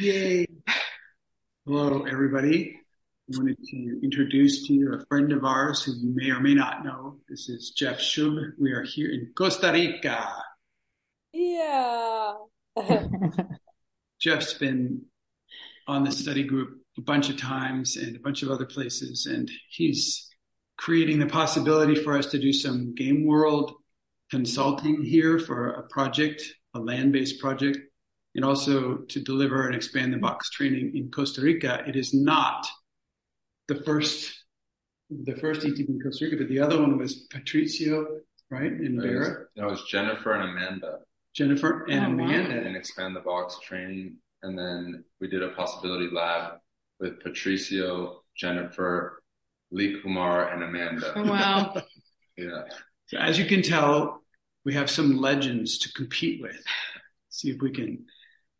Yay. Hello, everybody. I wanted to introduce to you a friend of ours who you may or may not know. This is Jeff Shub. We are here in Costa Rica. Yeah. Jeff's been on the study group a bunch of times and a bunch of other places, and he's creating the possibility for us to do some game world consulting here for a project, a land-based project, and also to deliver and expand the box training in Costa Rica. It is not the first the first ETB in Costa Rica, but the other one was Patricio, right, in Vera. No, it was Jennifer and Amanda. Jennifer and Oh, wow. Amanda. And expand the box training, and then we did a possibility lab with Patricio, Jennifer, Lee Kumar, and Amanda. Oh, wow. Yeah. So as you can tell, we have some legends to compete with. See if we can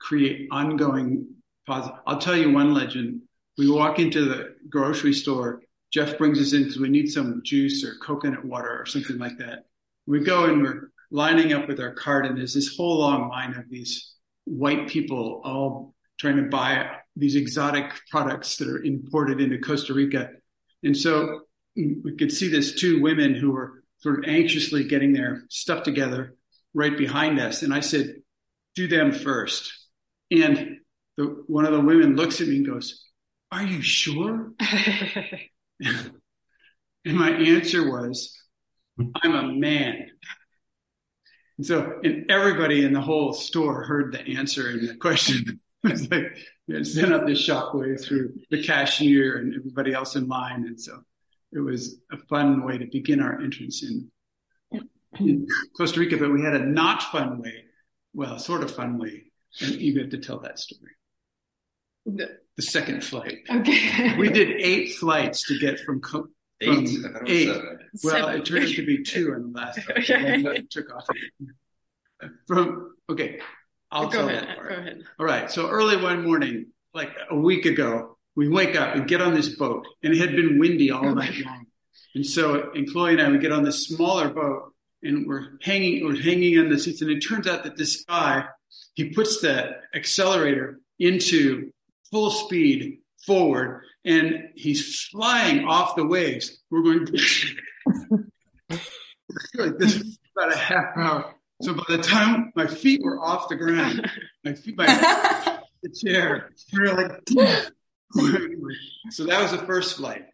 create ongoing positive. I'll tell you one legend. We walk into the grocery store. Jeff brings us in because we need some juice or coconut water or something like that. We go and we're lining up with our cart, and there's this whole long line of these white people all trying to buy these exotic products that are imported into Costa Rica. And so we could see this two women who were sort of anxiously getting their stuff together right behind us. And I said, do them first. And the, one of the women looks at me and goes, are you sure? And my answer was, I'm a man. And so, and everybody in the whole store heard the answer and the question. It's like, it sent up this shockwave through the cashier and everybody else in line. And so it was a fun way to begin our entrance in, in Costa Rica, but we had a not fun way, well, sort of fun way. And you get to tell that story. The- The second flight. okay. We did eight flights to get from, Co- Eight. From I thought it was eight. seven. well, Seven. it turned out to be two in the last one. One took off. From, okay, I'll Go tell ahead. that part. Go ahead. All right. So early one morning, like a week ago, we wake up and get on this boat, and it had been windy all oh night long. And so, and Chloe and I, we get on this smaller boat, and we're hanging, we're hanging on the seats, and it turns out that this guy, he puts the accelerator into full speed forward, and he's flying off the waves. We're going like this is about a half hour. So by the time my feet were off the ground, my feet, my the chair. We were like, so that was the first flight.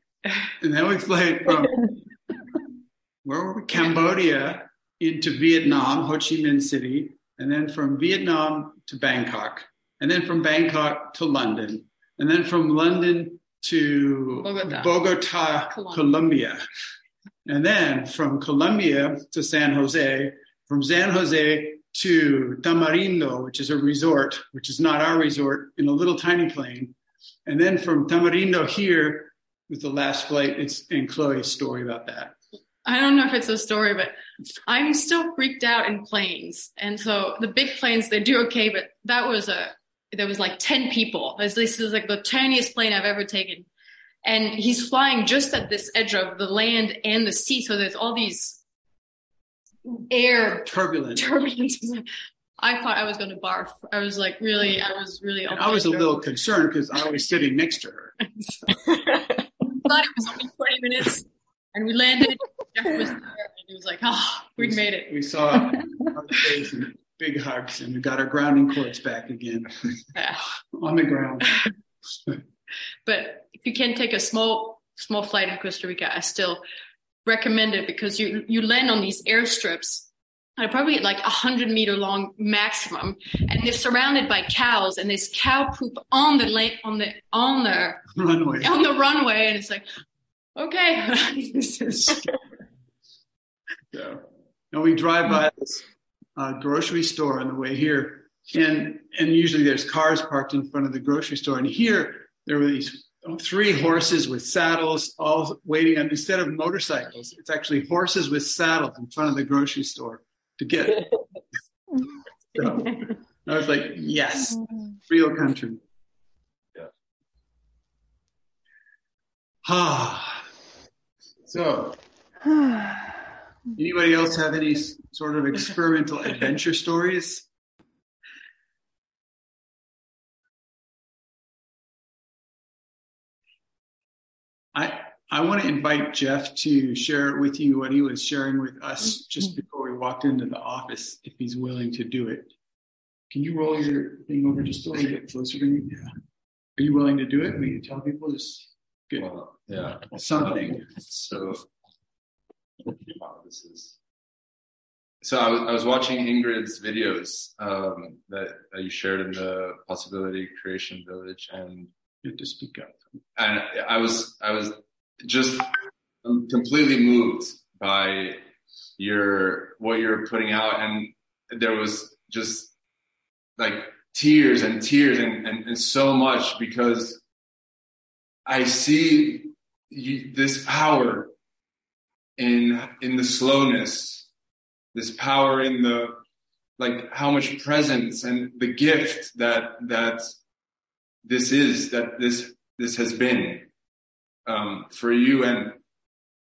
And then we flew from, where were we? Cambodia into Vietnam, Ho Chi Minh City, and then from Vietnam to Bangkok, and then from Bangkok to London, and then from London to Bogota. Bogota, Colombia. Colombia. And then from Colombia to San Jose, from San Jose to Tamarindo, which is a resort, which is not our resort, in a little tiny plane. And then from Tamarindo here with the last flight. It's in Chloe's story about that. I don't know if it's a story, but I'm still freaked out in planes. And so the big planes, they do okay, but that was a, there was like 10 people. This is like the tiniest plane I've ever taken. And he's flying just at this edge of the land and the sea. So there's all these air Turbulent. turbulences. I thought I was going to barf. I was like, really, I was really. I was a little concerned because I was sitting next to her. thought it was only 20 minutes and we landed. Jeff was there and he was like, oh, we made it. We saw our face and big hugs, and we got our grounding cords back again Yeah. on the ground. But if you can take a small, small flight in Costa Rica, I still recommend it because you, you land on these airstrips. They're probably like a hundred meter long maximum, and they're surrounded by cows, and there's cow poop on the lake, on the on the Runway. on the runway, and it's like, okay, this is So, and we drive by this uh, grocery store on the way here, and and usually there's cars parked in front of the grocery store. And here there were these three horses with saddles, all waiting on instead of motorcycles. It's actually horses with saddles in front of the grocery store to get. so I was like, yes, real country. Yeah. Ah. so, anybody else have any sort of experimental adventure stories? I, I want to invite Jeff to share with you what he was sharing with us just before we walked into the office, if he's willing to do it. Can you roll your thing over just a little bit closer to me? Yeah. Are you willing to do it? Will you tell people just get Well, yeah. something? So, wow, this is. So I was, I was watching Ingrid's videos um, that, that you shared in the Possibility Creation Village, and You have to speak up. and I was I was just completely moved by your what you're putting out, and there was just like tears and tears and, and, and so much because I see you, this power in in the slowness, this power in the like how much presence and the gift that that this is that this this has been um, for you and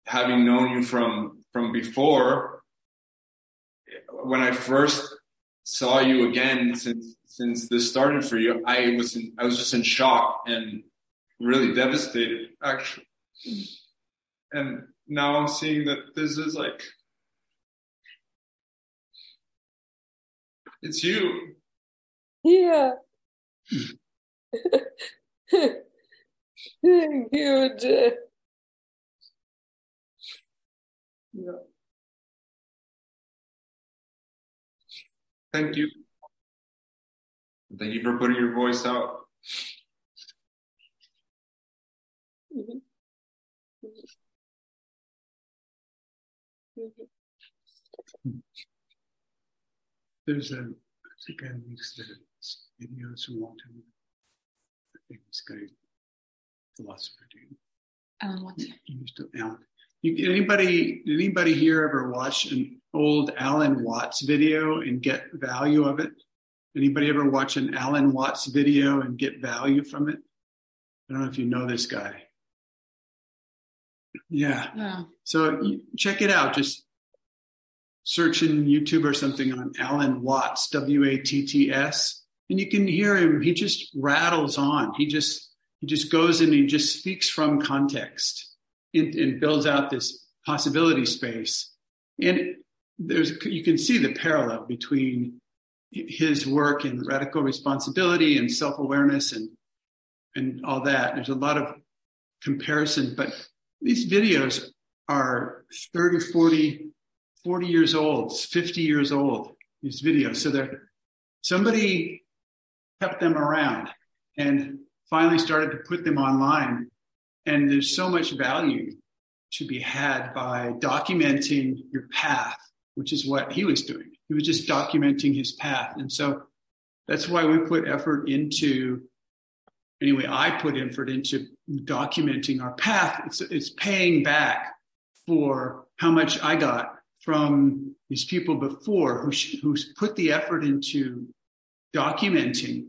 having known you from from before when I first saw you again since since this started for you I was in, I was just in shock and really devastated actually and now I'm seeing that this is like it's you Yeah. Thank you, Jeff. Thank you. Thank you for putting your voice out. Mhm. There's a, there's a guy who makes the videos from long time. I think this guy, philosopher dude. Alan Watts. He used to Alan. You, anybody anybody here ever watch an old Alan Watts video and get value of it? Anybody ever watch an Alan Watts video and get value from it? I don't know if you know this guy. Yeah. Yeah. So check it out. Just search in YouTube or something on Alan Watts, W A T T S, and you can hear him. He just rattles on. He just he just goes in and he just speaks from context and, and builds out this possibility space. And there's you can see the parallel between his work in radical responsibility and self awareness and and all that. There's a lot of comparison, but these videos are 30, 40, 40 years old, 50 years old, these videos. So they're, somebody kept them around and finally started to put them online. And there's so much value to be had by documenting your path, which is what he was doing. He was just documenting his path. And so that's why we put effort into anyway, I put effort into documenting our path. It's, it's paying back for how much I got from these people before who, who's put the effort into documenting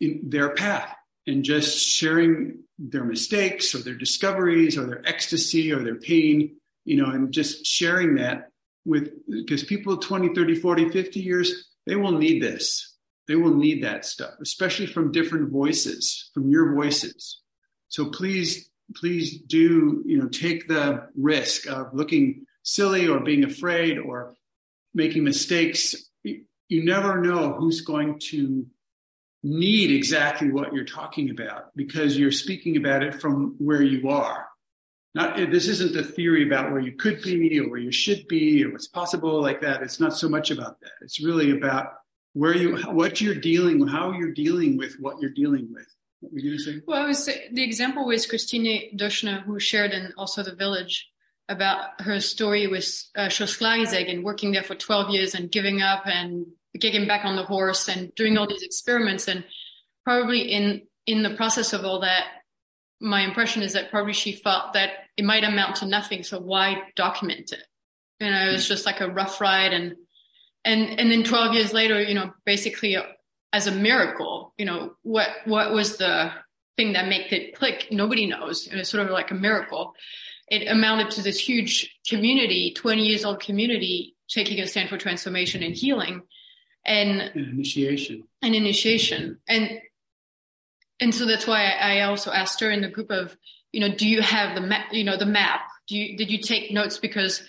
their path and just sharing their mistakes or their discoveries or their ecstasy or their pain, you know, and just sharing that with, because people 20, 30, 40, 50 years, they will need this they will need that stuff, especially from different voices, from your voices. So please, please do, you know, take the risk of looking silly or being afraid or making mistakes. You never know who's going to need exactly what you're talking about because you're speaking about it from where you are. Not, this isn't a theory about where you could be or where you should be or what's possible like that. It's not so much about that. It's really about where you what you're dealing how you're dealing with what you're dealing with what were you going to say well i was the example was christine doshna who shared in also the village about her story with uh, and working there for 12 years and giving up and getting back on the horse and doing all these experiments. And probably in in the process of all that my impression is that probably she felt that it might amount to nothing. So why document it? You know it was just like a rough ride. And and and then 12 years later you know basically as a miracle you know what what was the thing that made it click? Nobody knows. And it's sort of like a miracle. It amounted to this huge community 20 years old community taking a stand for transformation and healing and an initiation an initiation and and so that's why I also asked her in the group of you know, do you have the map, you know, the map? Do you, did you take notes? Because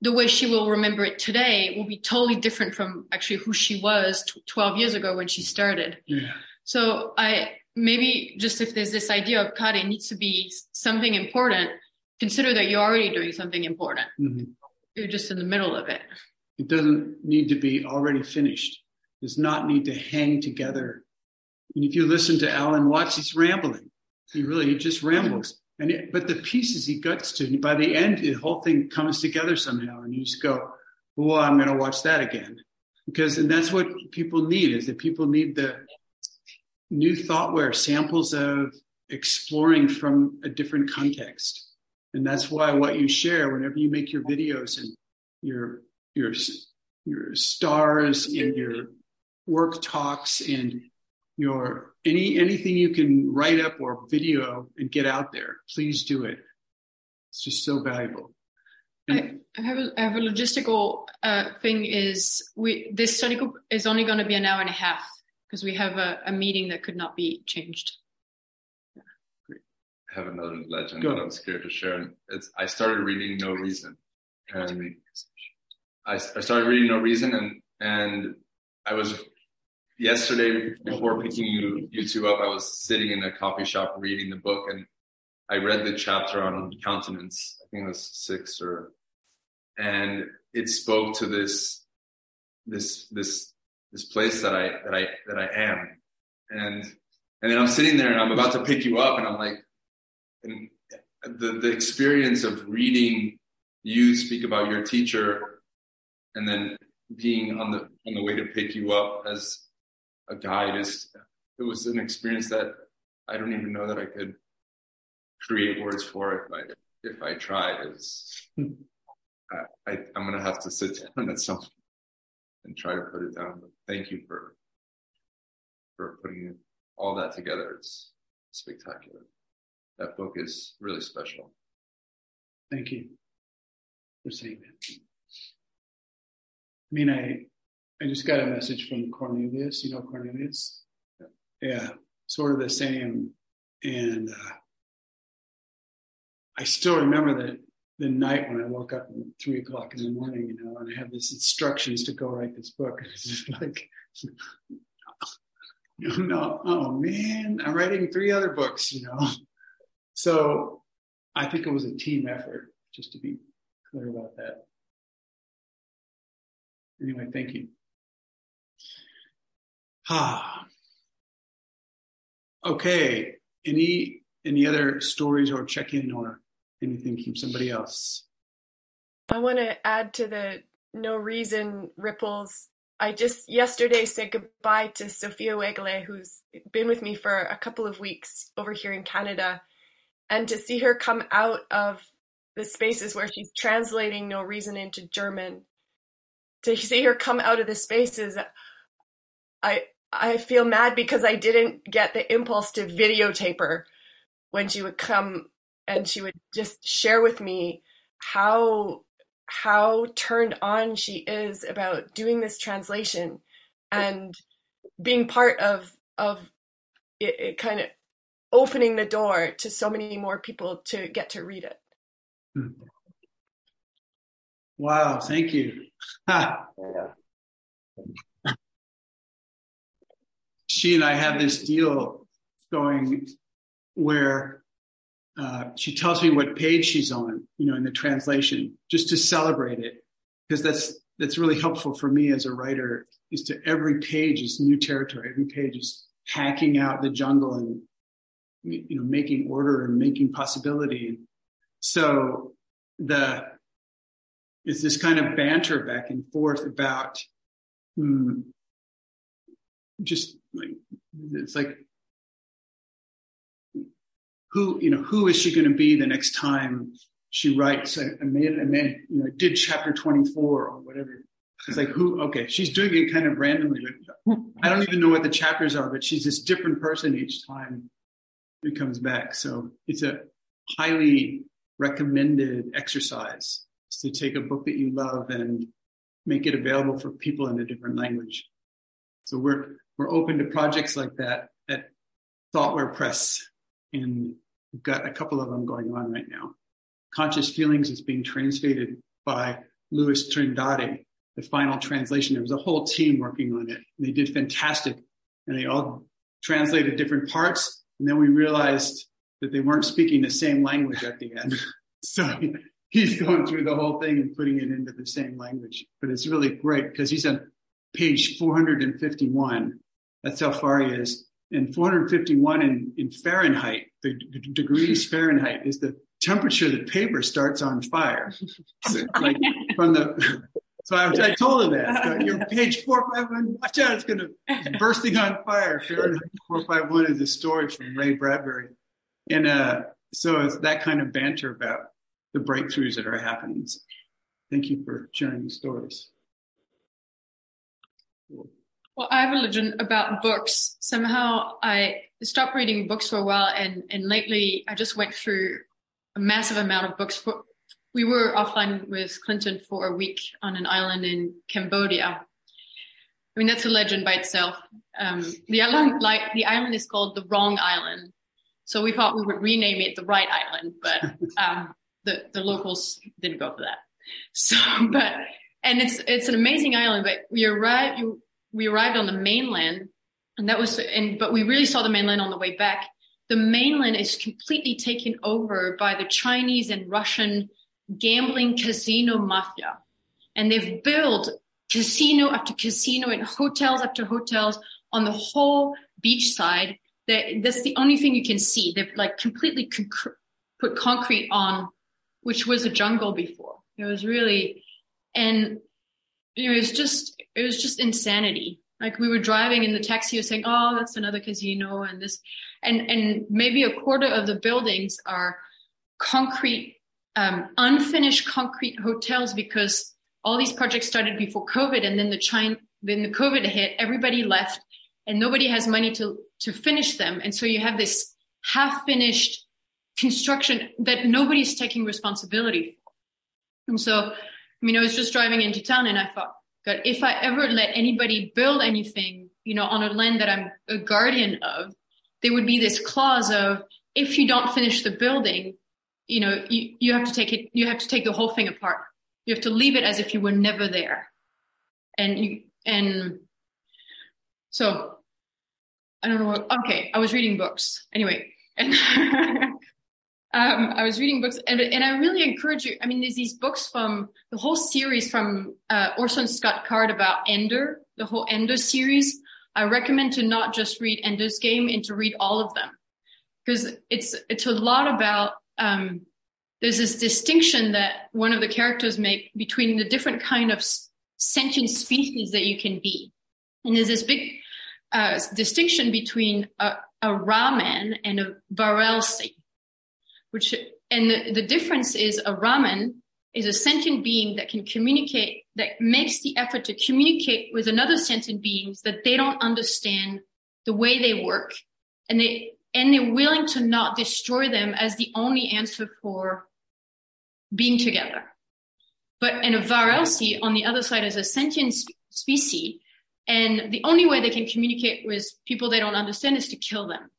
the way she will remember it today will be totally different from actually who she was t- 12 years ago when she started. Yeah. So I, maybe just if there's this idea of God, it needs to be something important, consider that you're already doing something important. Mhm. You're just in the middle of it. It doesn't need to be already finished. It does not need to hang together. And if you listen to Alan Watts, he's rambling. He really he just rambles. And it, but the pieces he gets to, by the end, the whole thing comes together somehow, and you just go, "Well, I'm going to watch that again," because and that's what people need is that people need the new thoughtware samples of exploring from a different context. And that's why what you share whenever you make your videos and your your your stars and your work talks and your any anything you can write up or video and get out there, please do it. It's just so valuable. I, I have a, I have a logistical uh, thing. Is we this study group is only going to be an hour and a half because we have a, a meeting that could not be changed. I have another legend Go. that I'm scared to share. It's I started reading No Reason, and I, I started reading No Reason, and and I was yesterday before picking you you two up. I was sitting in a coffee shop reading the book, and I read the chapter on countenance. I think it was six or, and it spoke to this this this this place that I that I that I am, and and then I'm sitting there and I'm about to pick you up, and I'm like and the the experience of reading you speak about your teacher and then being on the on the way to pick you up as a guide is it was an experience that I don't even know that I could create words for if I if I tried is hmm. I, I I'm gonna have to sit down at some point and try to put it down. But thank you for for putting all that together. It's spectacular that book is really special. Thank you for saying that. I mean, I I just got a message from Cornelius. You know Cornelius? Yeah. Yeah, sort of the same. And uh, I still remember that the night when I woke up at three o'clock in the morning, you know, and I have these instructions to go write this book. It's just like, no, oh man, I'm writing three other books, you know. So I think it was a team effort, just to be clear about that. Anyway, thank you. Ah. Okay. Any any other stories or check in or anything from somebody else? I want to add to the no reason ripples. I just yesterday said goodbye to Sophia Wegle, who's been with me for a couple of weeks over here in Canada. And to see her come out of the spaces where she's translating no reason into German, to see her come out of the spaces, I I feel mad because I didn't get the impulse to videotape her when she would come and she would just share with me how how turned on she is about doing this translation and being part of of it, it kind of opening the door to so many more people to get to read it. Hmm. Wow, thank you. Ha. She and I have this deal going where uh, she tells me what page she's on, you know, in the translation, just to celebrate it, because that's that's really helpful for me as a writer. Is to every page is new territory. Every page is hacking out the jungle and you know making order and making possibility. So the it's this kind of banter back and forth about hmm, just like it's like who you know who is she going to be the next time she writes I, I made I you know did chapter 24 or whatever. It's like who okay she's doing it kind of randomly but I don't even know what the chapters are but she's this different person each time it comes back. So it's a highly recommended exercise to take a book that you love and make it available for people in a different language so we're we're open to projects like that at Thoughtware Press and We've got a couple of them going on right now. Conscious Feelings is being translated by Luis Trindade, the final translation. There was a whole team working on it. and They did fantastic and they all translated different parts. And then we realized that they weren't speaking the same language at the end. so he's going through the whole thing and putting it into the same language. But it's really great because he's on page 451. That's how far he is. And 451 in, in Fahrenheit, the d- degrees Fahrenheit is the temperature the paper starts on fire. So, like from the, so I, I told him that. Your page 451, watch out, it's to bursting on fire. Fahrenheit 451 is a story from Ray Bradbury. And uh, so it's that kind of banter about the breakthroughs that are happening. So thank you for sharing the stories. Well, I have a legend about books. Somehow I stopped reading books for a while, and and lately I just went through a massive amount of books. For, we were offline with Clinton for a week on an island in Cambodia. I mean, that's a legend by itself. Um, the island, like the island, is called the Wrong Island. So we thought we would rename it the Right Island, but um, the the locals didn't go for that. So, but and it's it's an amazing island. But we arrived we arrived on the mainland, and that was and but we really saw the mainland on the way back. The mainland is completely taken over by the Chinese and Russian gambling casino mafia, and they've built casino after casino and hotels after hotels on the whole beach side. That that's the only thing you can see. They've like completely conc- put concrete on, which was a jungle before. It was really, and you know, it was just it was just insanity. Like we were driving in the taxi, saying, "Oh, that's another casino," and this, and and maybe a quarter of the buildings are concrete, um, unfinished concrete hotels because all these projects started before COVID, and then the China, then the COVID hit, everybody left, and nobody has money to to finish them, and so you have this half finished construction that nobody's taking responsibility for. And so, I mean, I was just driving into town and I thought, God, if I ever let anybody build anything, you know, on a land that I'm a guardian of, there would be this clause of, if you don't finish the building, you know, you, you have to take it, you have to take the whole thing apart. You have to leave it as if you were never there. And you, and so I don't know what, okay, I was reading books anyway. And um, I was reading books, and, and I really encourage you. I mean, there's these books from the whole series from uh, Orson Scott Card about Ender, the whole Ender series. I recommend to not just read Ender's Game and to read all of them because it's it's a lot about. Um, there's this distinction that one of the characters make between the different kind of sentient species that you can be, and there's this big uh, distinction between a, a Raman and a Varelse which and the, the difference is a Raman is a sentient being that can communicate, that makes the effort to communicate with another sentient beings that they don't understand the way they work, and they and they're willing to not destroy them as the only answer for being together. But and a Varelse on the other side is a sentient sp- species, and the only way they can communicate with people they don't understand is to kill them.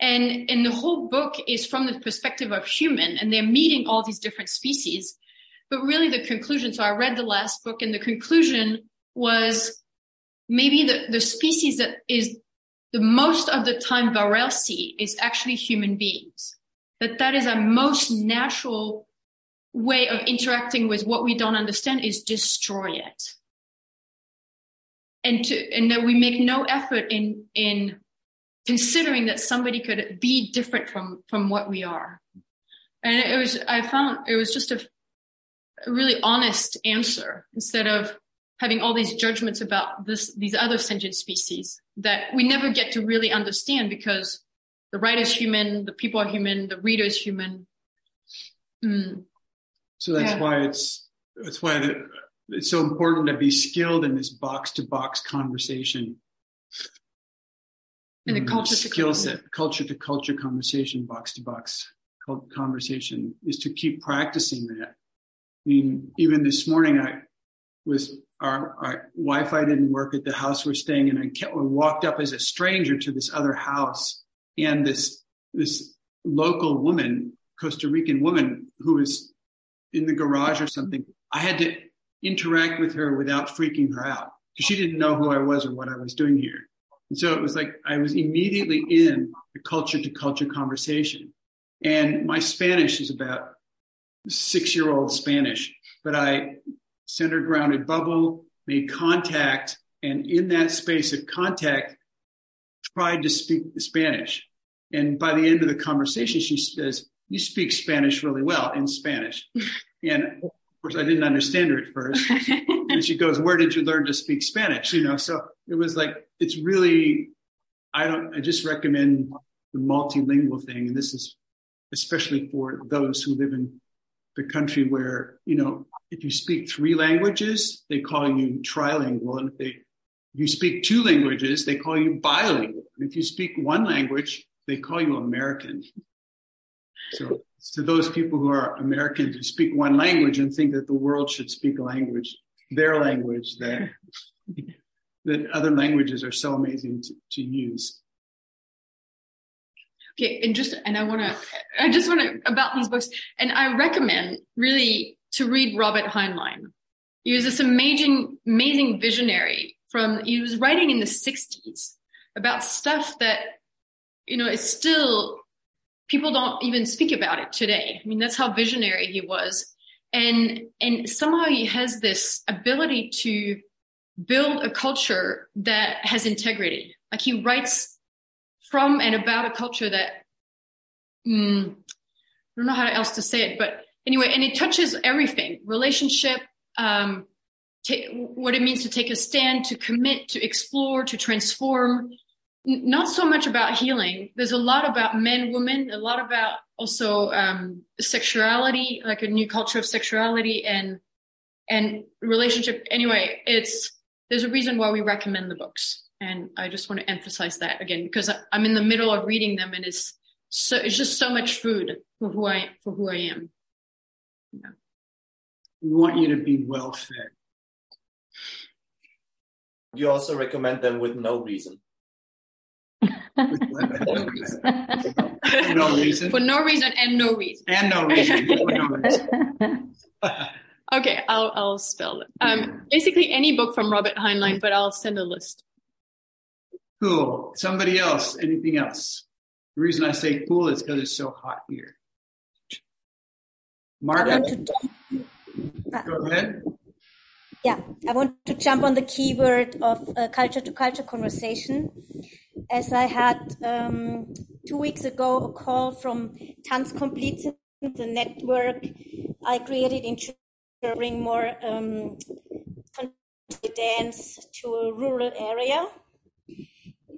And, and the whole book is from the perspective of human and they're meeting all these different species. But really the conclusion, so I read the last book and the conclusion was maybe the, the species that is the most of the time Varelse is actually human beings. That that is a most natural way of interacting with what we don't understand is destroy it. And to, and that we make no effort in, in considering that somebody could be different from from what we are and it was i found it was just a, a really honest answer instead of having all these judgments about this these other sentient species that we never get to really understand because the writer's human the people are human the reader's human mm. so that's yeah. why it's that's why the, it's so important to be skilled in this box to box conversation and the Mm, culture skill culture. set, culture to culture conversation, box to box conversation is to keep practicing that. I mean, even this morning, I was our, our Wi-Fi didn't work at the house we're staying in. I kept, I walked up as a stranger to this other house, and this this local woman, Costa Rican woman who was in the garage or something. I had to interact with her without freaking her out because she didn't know who I was or what I was doing here. And so it was like I was immediately in the culture to culture conversation. And my Spanish is about six year old Spanish, but I center grounded bubble, made contact, and in that space of contact, tried to speak Spanish. And by the end of the conversation, she says, You speak Spanish really well in Spanish. and of course, I didn't understand her at first. and she goes, Where did you learn to speak Spanish? You know, so it was like, it's really, I don't, I just recommend the multilingual thing. And this is especially for those who live in the country where, you know, if you speak three languages, they call you trilingual. And if they, if you speak two languages, they call you bilingual. And if you speak one language, they call you American. So to those people who are Americans who speak one language and think that the world should speak a language, their language, that that other languages are so amazing to, to use. Okay, and just and I want to, I just want to about these books, and I recommend really to read Robert Heinlein. He was this amazing, amazing visionary from. He was writing in the '60s about stuff that you know is still people don't even speak about it today. I mean, that's how visionary he was, and and somehow he has this ability to build a culture that has integrity. Like he writes from and about a culture that mm, I don't know how else to say it, but anyway, and it touches everything: relationship, um, ta- what it means to take a stand, to commit, to explore, to transform. N- not so much about healing. There's a lot about men, women, a lot about also um, sexuality, like a new culture of sexuality and and relationship. Anyway, it's there's a reason why we recommend the books and i just want to emphasize that again because i'm in the middle of reading them and it's so it's just so much food for who i for who i am yeah. We want you to be well fed. You also recommend them with no reason. For no reason. for no reason and no reason And no reason. For no reason. okay i'll i'll spell it um basically any book from robert heinlein but i'll send a list Cool. Somebody else? Anything else? The reason I say cool is because it's so hot here. Mark, go ahead. Yeah, I want to jump on the keyword of uh, culture to culture conversation. As I had um, two weeks ago a call from Tanz Tanzkomplizen, the network I created in to bring more um, dance to a rural area.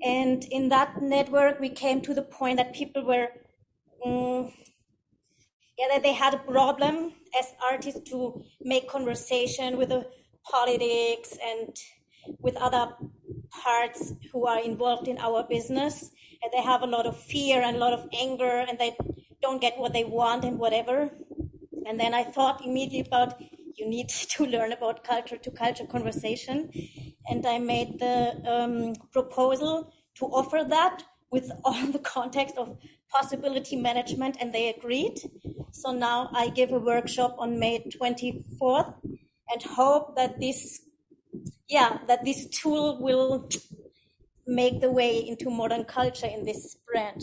And in that network, we came to the point that people were, um, yeah, that they had a problem as artists to make conversation with the politics and with other parts who are involved in our business. And they have a lot of fear and a lot of anger, and they don't get what they want and whatever. And then I thought immediately about you need to learn about culture to culture conversation. And I made the um, proposal to offer that with all the context of possibility management, and they agreed. So now I give a workshop on May 24th and hope that this, yeah, that this tool will make the way into modern culture in this branch.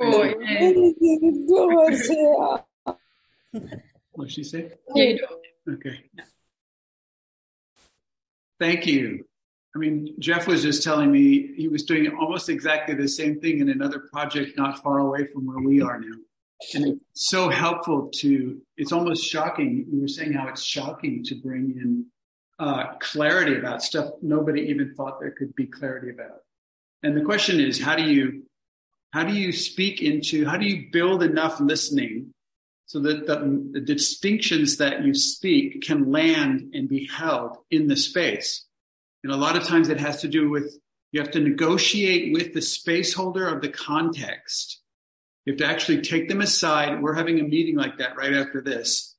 oh, yeah. What she say? Yeah. Okay. Thank you. I mean, Jeff was just telling me he was doing almost exactly the same thing in another project not far away from where we are now. And it's so helpful to, it's almost shocking. You were saying how it's shocking to bring in uh, clarity about stuff nobody even thought there could be clarity about. And the question is, how do you, how do you speak into, how do you build enough listening so that the, the distinctions that you speak can land and be held in the space? And a lot of times it has to do with you have to negotiate with the space holder of the context. You have to actually take them aside. We're having a meeting like that right after this.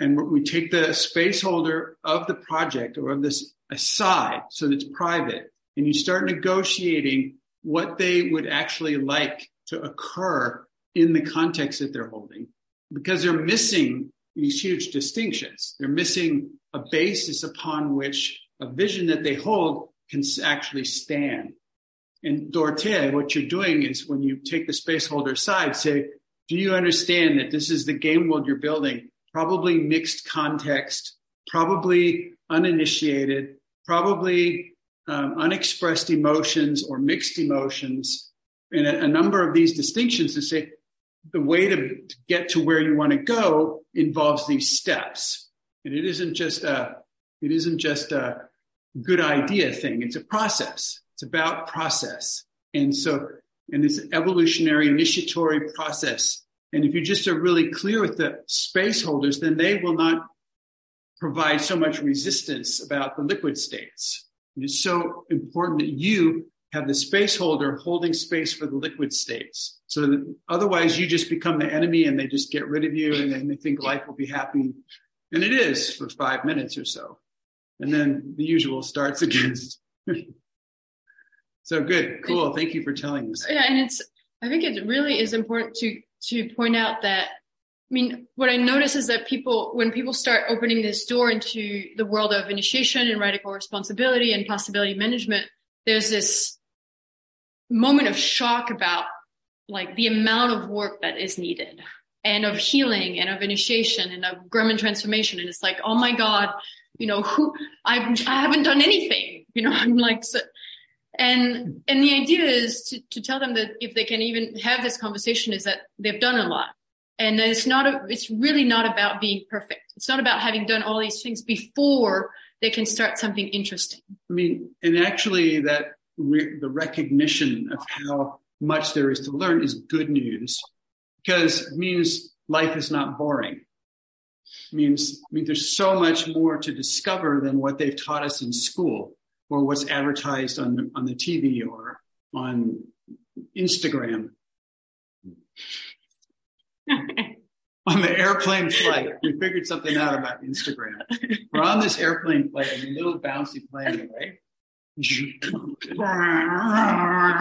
And we take the space holder of the project or of this aside so that it's private. And you start negotiating what they would actually like to occur in the context that they're holding because they're missing these huge distinctions. They're missing a basis upon which a vision that they hold can actually stand. And Dorothea, what you're doing is when you take the space holder aside, say, do you understand that this is the game world you're building? Probably mixed context, probably uninitiated, probably um, unexpressed emotions or mixed emotions, and a, a number of these distinctions to say the way to get to where you want to go involves these steps. And it isn't just a, it isn't just a good idea thing. It's a process. It's about process. And so, and it's an evolutionary initiatory process. And if you just are really clear with the space holders, then they will not provide so much resistance about the liquid states. It's so important that you have the space holder holding space for the liquid states. So that otherwise you just become the enemy and they just get rid of you and then they think life will be happy. And it is for five minutes or so. And then the usual starts again. so good. Cool. Thank you for telling us. Yeah, and it's I think it really is important to to point out that I mean what I notice is that people when people start opening this door into the world of initiation and radical responsibility and possibility management, there's this moment of shock about like the amount of work that is needed and of healing and of initiation and of Grumman transformation. And it's like, oh my God, you know, who I've, I haven't done anything, you know, I'm like, so, and, and the idea is to, to tell them that if they can even have this conversation is that they've done a lot. And it's not, a, it's really not about being perfect. It's not about having done all these things before they can start something interesting. I mean, and actually that re- the recognition of how much there is to learn is good news because it means life is not boring. It means, it means there's so much more to discover than what they've taught us in school or what's advertised on the, on the TV or on Instagram. on the airplane flight, we figured something out about Instagram. We're on this airplane flight in a little bouncy plane, right?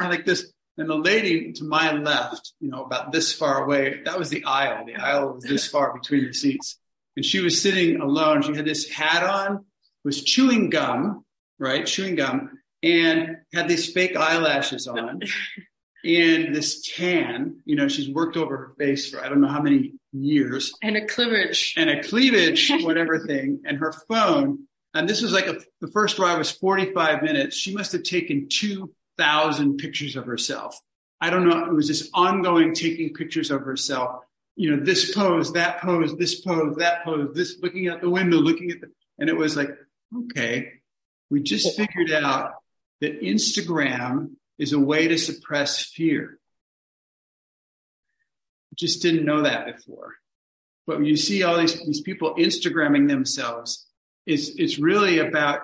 like this. And the lady to my left, you know, about this far away, that was the aisle. The aisle was this far between the seats. And she was sitting alone. She had this hat on, was chewing gum, right? Chewing gum, and had these fake eyelashes on and this tan. You know, she's worked over her face for I don't know how many years And a cleavage. and a cleavage, whatever thing, and her phone. And this was like a, the first ride was 45 minutes. She must have taken 2,000 pictures of herself. I don't know. It was this ongoing taking pictures of herself. You know, this pose, that pose, this pose, that pose, this looking out the window, looking at the, and it was like, okay, we just figured out that Instagram is a way to suppress fear. Just didn't know that before. But you see all these, these people Instagramming themselves, it's, it's really about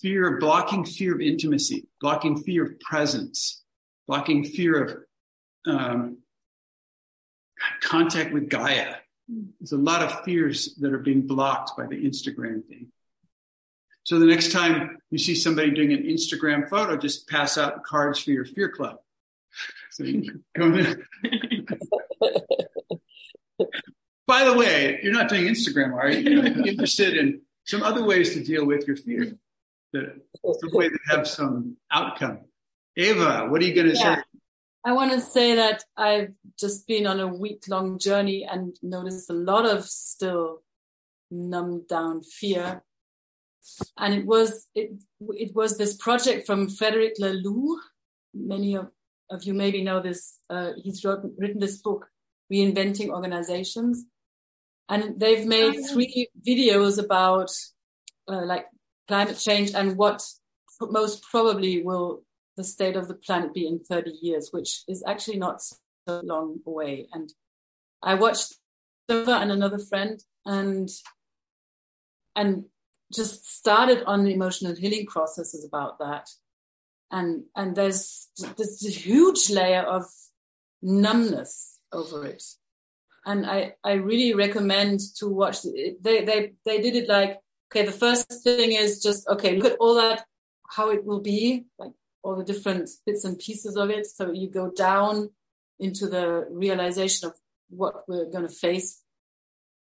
fear, blocking fear of intimacy, blocking fear of presence, blocking fear of um, contact with Gaia. There's a lot of fears that are being blocked by the Instagram thing. So the next time you see somebody doing an Instagram photo, just pass out cards for your fear club. So you go in. By the way, you're not doing Instagram, are you? You're interested in some other ways to deal with your fear, that some way that have some outcome. Ava, what are you going to Yeah. say? I want to say that I've just been on a week long journey and noticed a lot of still numbed down fear. And it was, it, it was this project from Frederic Laloux. Many of, of you maybe know this. Uh, he's wrote, written this book, Reinventing Organizations. And they've made three videos about uh, like climate change and what most probably will the state of the planet be in 30 years, which is actually not so long away. And I watched and another friend and, and just started on the emotional healing processes about that. And, and there's this huge layer of numbness over it. And I, I really recommend to watch. They, they, they did it like, okay, the first thing is just, okay, look at all that, how it will be, like all the different bits and pieces of it. So you go down into the realization of what we're going to face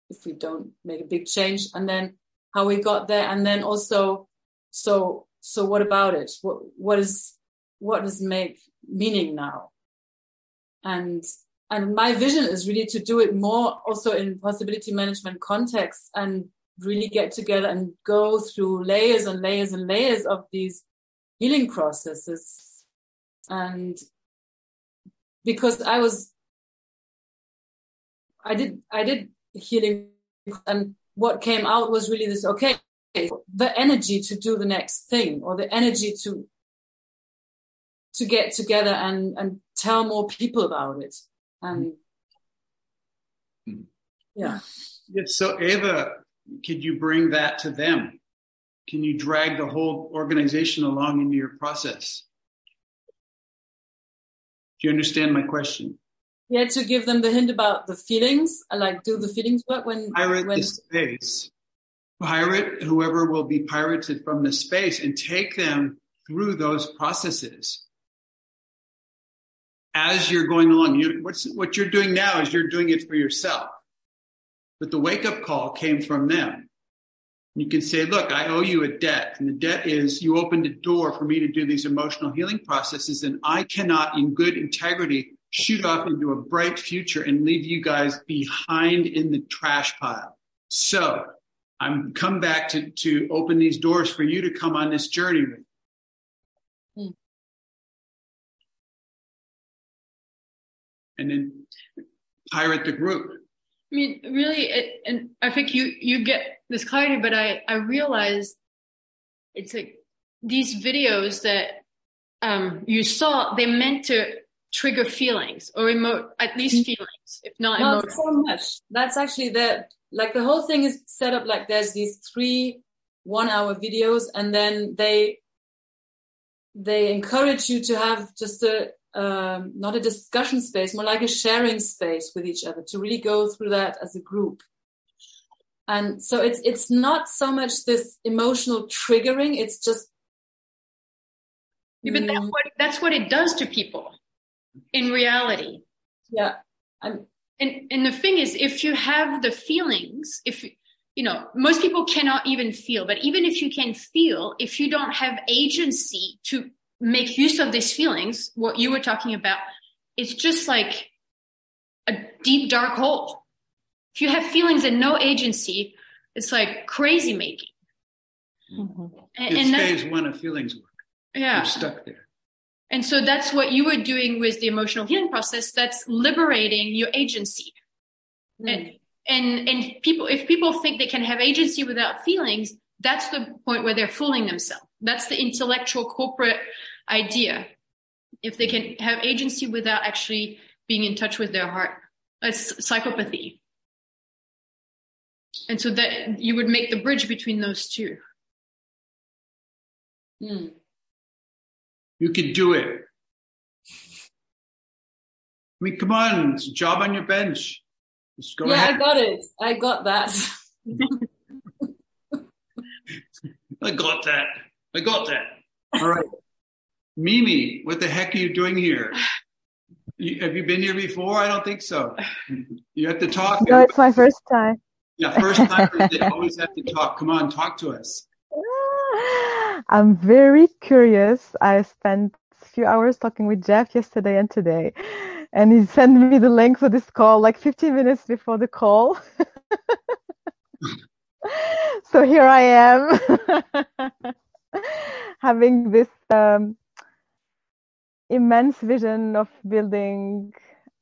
if we don't make a big change and then how we got there and then also so so what about it? What what is what does make meaning now? And and my vision is really to do it more also in possibility management context and really get together and go through layers and layers and layers of these healing processes. And because i was i did i did healing and what came out was really this okay the energy to do the next thing or the energy to to get together and and tell more people about it. And mm-hmm. yeah. So eva could you bring that to them? Can you drag the whole organization along into your process? Do you understand my question yeah to give them the hint about the feelings uh, like do the feelings work when pirate when the space pirate whoever will be pirated from the space and take them through those processes as you're going along. You, what's, what you're doing now is you're doing it for yourself. But the wake up call came from them. You can say, look, I owe you a debt. And the debt is you opened a door for me to do these emotional healing processes. And I cannot, in good integrity, shoot off into a bright future and leave you guys behind in the trash pile. So I'm come back to, to open these doors for you to come on this journey with. Mm. And then pirate the group. I mean, really, it, and I think you you get this clarity, but I I realize it's like these videos that um, you saw they meant to trigger feelings or emote at least feelings, if not not emotions. so much. That's actually the like the whole thing is set up like there's these three one hour videos and then they they encourage you to have just a um, not a discussion space more like a sharing space with each other to really go through that as a group. And so it's it's not so much this emotional triggering it's just Yeah, but that's what that's what it does to people in reality. yeah I'm, And and the thing is, if you have the feelings, if you know, most people cannot even feel, but even if you can feel, if you don't have agency to make use of these feelings, what you were talking about, it's just like a deep dark hole. If you have feelings and no agency, it's like crazy making. Mm-hmm. And, It's and that, phase one of feelings work. yeah. You're stuck there. And so that's what you were doing with the emotional healing process. That's liberating your agency. And, and, and people, if people think they can have agency without feelings, that's the point where they're fooling themselves. That's the intellectual corporate idea. If they can have agency without actually being in touch with their heart, that's psychopathy. And so that you would make the bridge between those two. mm. You can do it. I mean, come on, it's a job on your bench. Just go yeah ahead. i got it i got that I got that. I got that. All right. Mimi, what the heck are you doing here? You, have you been here before? I don't think so. You have to talk. No, it's my first time. Yeah, first time they always have to talk. Come on, talk to us. I'm very curious. I spent a few hours talking with Jeff yesterday and today, and he sent me the link for this call like 15 minutes before the call. so here I am, having this um, immense vision of building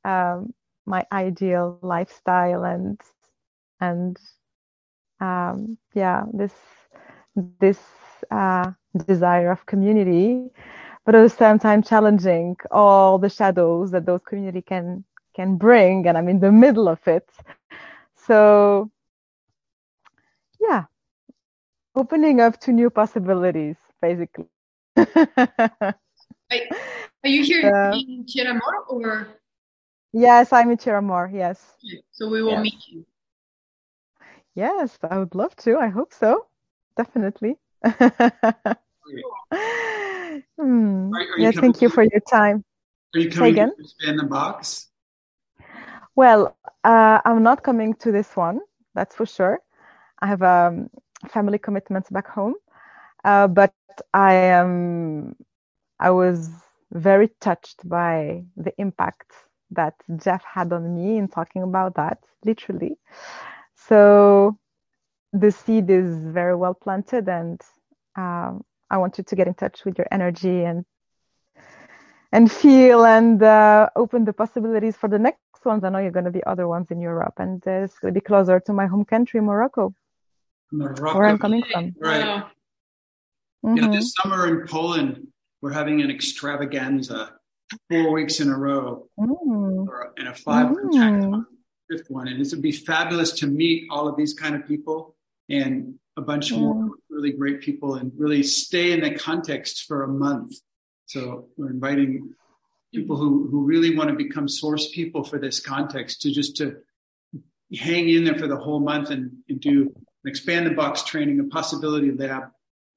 um, my ideal lifestyle and and um, yeah, this this uh, desire of community, but at the same time challenging all the shadows that those community can can bring, and I'm in the middle of it. So yeah, opening up to new possibilities, basically. Are, are you here Uh, in Tiramor or? yes, I'm in Chiramor. Yes, So we will Yes. meet you. yes, I would love to. I hope so. Definitely. Hmm. Are- are Yes, thank you for your time. Are you coming again? to expand the box? Well, uh, I'm not coming to this one, that's for sure. I have um, family commitments back home, uh, but I am. I was very touched by the impact that Jeff had on me in talking about that, literally. So the seed is very well planted, and um, I want you to get in touch with your energy and and feel and uh, open the possibilities for the next ones. I know you're going to be other ones in Europe, and uh, it's going to be closer to my home country, Morocco, Morocco. where I'm coming from. Right. Wow. Yeah, Mhm. this summer in Poland, we're having an extravaganza, four weeks in a row, Mm. or in a five Mm. fifth one, and it would be fabulous to meet all of these kind of people and a bunch more really great people, and really stay in the context for a month. So we're inviting people who who really want to become source people for this context to just to hang in there for the whole month and, and do an expand the box training, a possibility lab,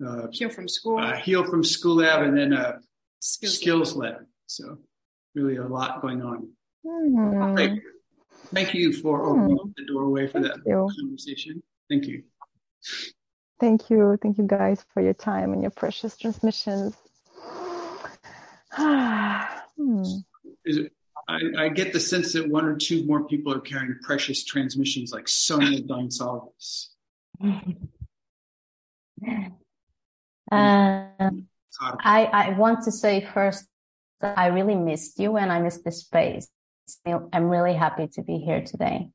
uh, Heal from school. uh, heal from school lab, and then a Skills. skills lab. So really a lot going on. Mm. Thank you for opening up the doorway for that you. conversation. Thank you. Thank you. Thank you guys for your time and your precious transmissions. Hmm. Is it, I, I get the sense that one or two more people are carrying precious transmissions like Sonia Gonsalves. Um, I, I want to say first that I really missed you and I missed this space. I'm really happy to be here today.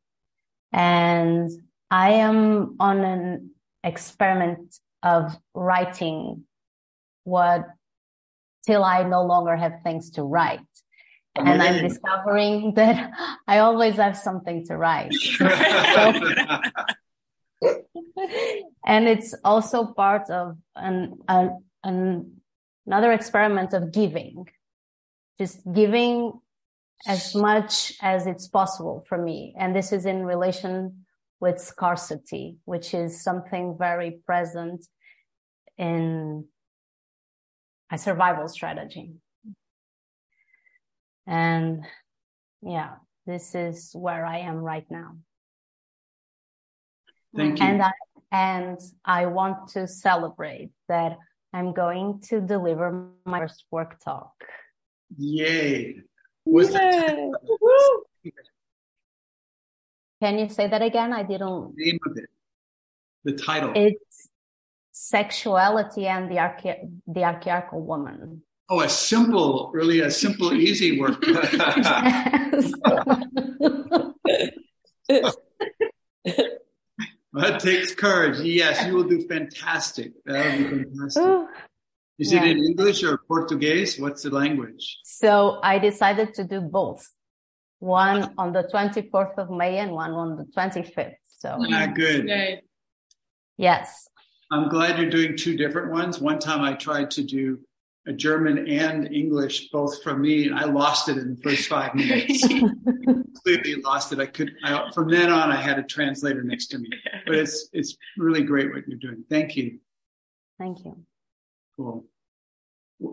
And I am on an experiment of writing what till I no longer have things to write. And I'm discovering that I always have something to write. and it's also part of an, an, an another experiment of giving just giving as much as it's possible for me and this is in relation with scarcity which is something very present in a survival strategy and yeah this is where i am right now Thank you. and I and I want to celebrate that I'm going to deliver my first work talk. Yay. What's the Yay. Can you say that again? I didn't. name of it? The title. It's sexuality and the archa- the archaeal woman. oh, a simple, really a simple, easy work. that takes courage. Yes, you will do fantastic. That would be fantastic. Is it in English or Portuguese? What's the language? so I decided to do both. One on the 24th of May and one on the 25th. So Ah, good. Yay. yes. I'm glad you're doing two different ones. One time I tried to do a German and English, both from me, and I lost it in the first five minutes. Completely lost it. I could. I, from then on, I had a translator next to me. But it's it's really great what you're doing. Thank you. Thank you. Cool.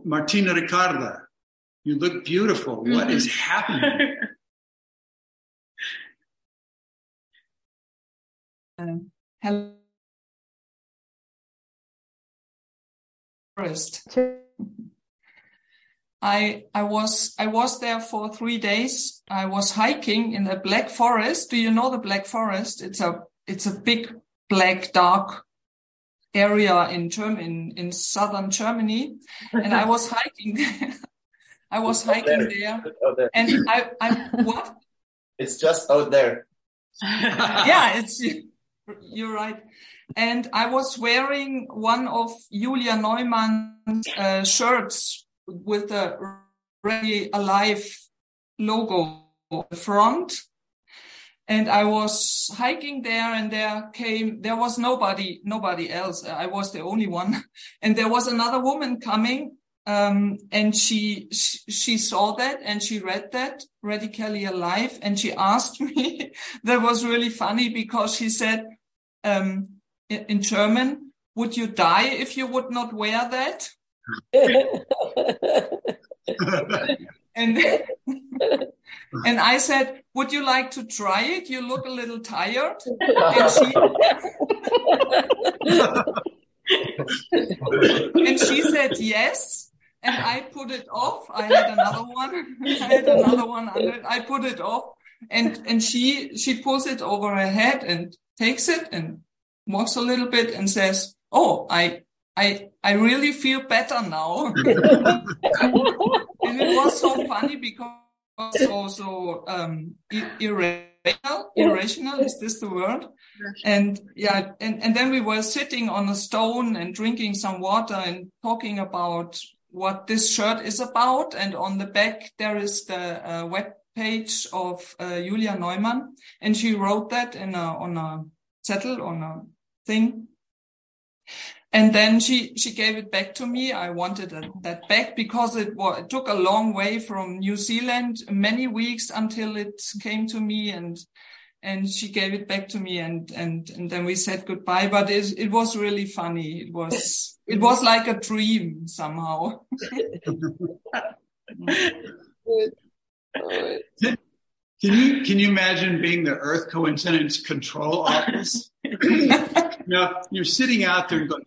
Martina Ricarda, you look beautiful. What is happening? Um, hello. Forest. I I was I was there for three days. I was hiking in the Black Forest. Do you know the Black Forest? It's a it's a big black dark area in Germ in, in southern Germany. And I was hiking there. I was hiking there. Out there. And I I what? It's just out there. yeah, it's you're right. And I was wearing one of Julia Neumann's uh, shirts with the Radically Alive logo on the front. And I was hiking there and there came, there was nobody, nobody else. I was the only one. And there was another woman coming. Um, and she, she, she saw that and she read that radically alive. And she asked me, that was really funny because she said, um, in, in German, would you die if you would not wear that? and and I said, "Would you like to try it? You look a little tired." And she and she said yes. And I put it off. I had another one. I had another one under it. I put it off. And and she she pulls it over her head and takes it and walks a little bit and says, "Oh, I I I really feel better now." and it was so funny because so so um irrational irrational is this the word and yeah and and then we were sitting on a stone and drinking some water and talking about what this shirt is about and on the back there is the uh, web page of uh, Julia Neumann and she wrote that in a on a settle on a thing. And then she she gave it back to me. I wanted that back because it, it took a long way from new zealand many weeks until it came to me and and she gave it back to me and and and then we said goodbye. But it, it was really funny. It was it was like a dream somehow. Can you can you imagine being the earth coincidence control office? Now you're sitting out there and going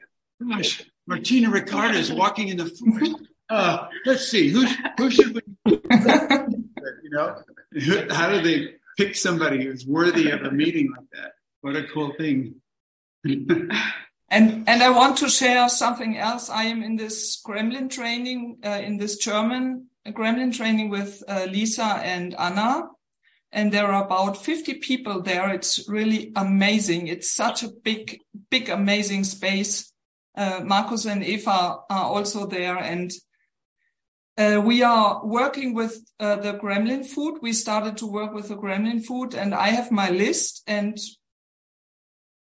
gosh, Martina Ricarda is walking in the forest. Uh, let's see, who, who should we, you know, how do they pick somebody who's worthy of a meeting like that? What a cool thing. and, and I want to share something else. I am in this Gremlin training, uh, in this German Gremlin training with uh, Lisa and Anna. And there are about 50 people there. It's really amazing. It's such a big, big, amazing space uh, Marcus and Eva are also there and uh, we are working with uh, the gremlin food. We started to work with the gremlin food and I have my list and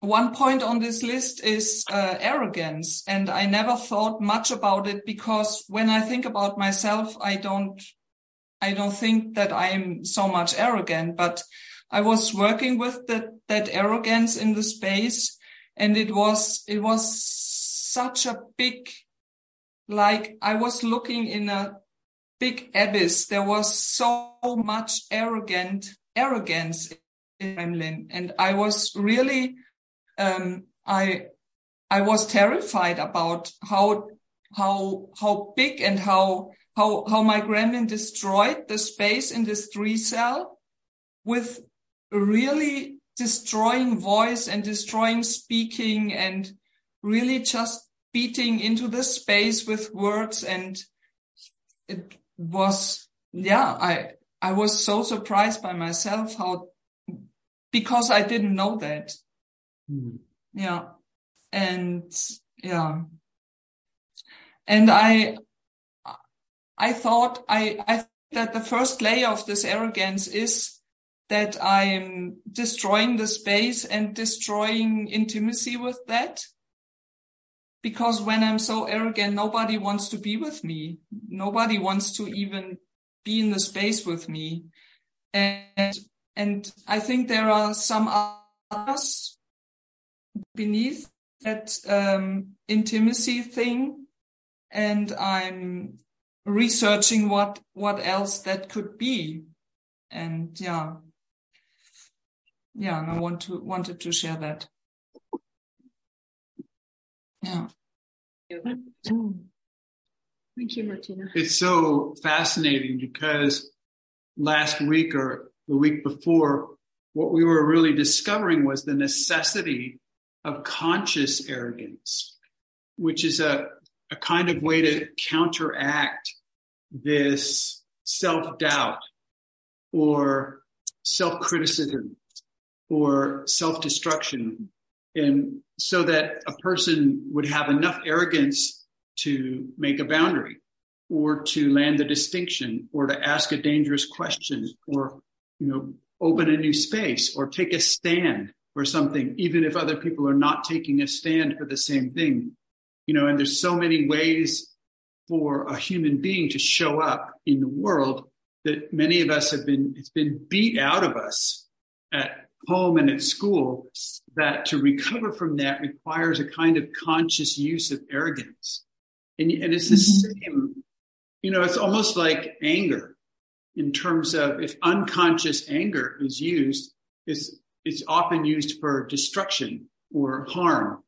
one point on this list is uh, arrogance and I never thought much about it because when I think about myself, I don't, I don't think that I am so much arrogant, but I was working with that, that arrogance in the space and it was, it was such a big, like I was looking in a big abyss. There was so much arrogant arrogance in gremlin, and I was really, um, I, I was terrified about how, how, how big and how, how, how my gremlin destroyed the space in this three cell with really destroying voice and destroying speaking and really just beating into the space with words and it was yeah i i was so surprised by myself how because i didn't know that. Mm. yeah. And yeah. And i i thought i i that the first layer of this arrogance is that i'm destroying the space and destroying intimacy with that because when I'm so arrogant, nobody wants to be with me. Nobody wants to even be in the space with me. And, and I think there are some others beneath that um, intimacy thing. And I'm researching what, what else that could be. And yeah. Yeah, and I want to, wanted to share that. Yeah. Thank you, Martina. It's so fascinating because last week or the week before, what we were really discovering was the necessity of conscious arrogance, which is a, a kind of way to counteract this self doubt or self criticism or self destruction and so that a person would have enough arrogance to make a boundary or to land a distinction or to ask a dangerous question or you know open a new space or take a stand for something even if other people are not taking a stand for the same thing. You know and there's so many ways for a human being to show up in the world that many of us have been it's been beat out of us at home and at school that to recover from that requires a kind of conscious use of arrogance. And, and it's the mm-hmm. same, you know, it's almost like anger. in terms of if unconscious anger is used, it's, it's often used for destruction or harm.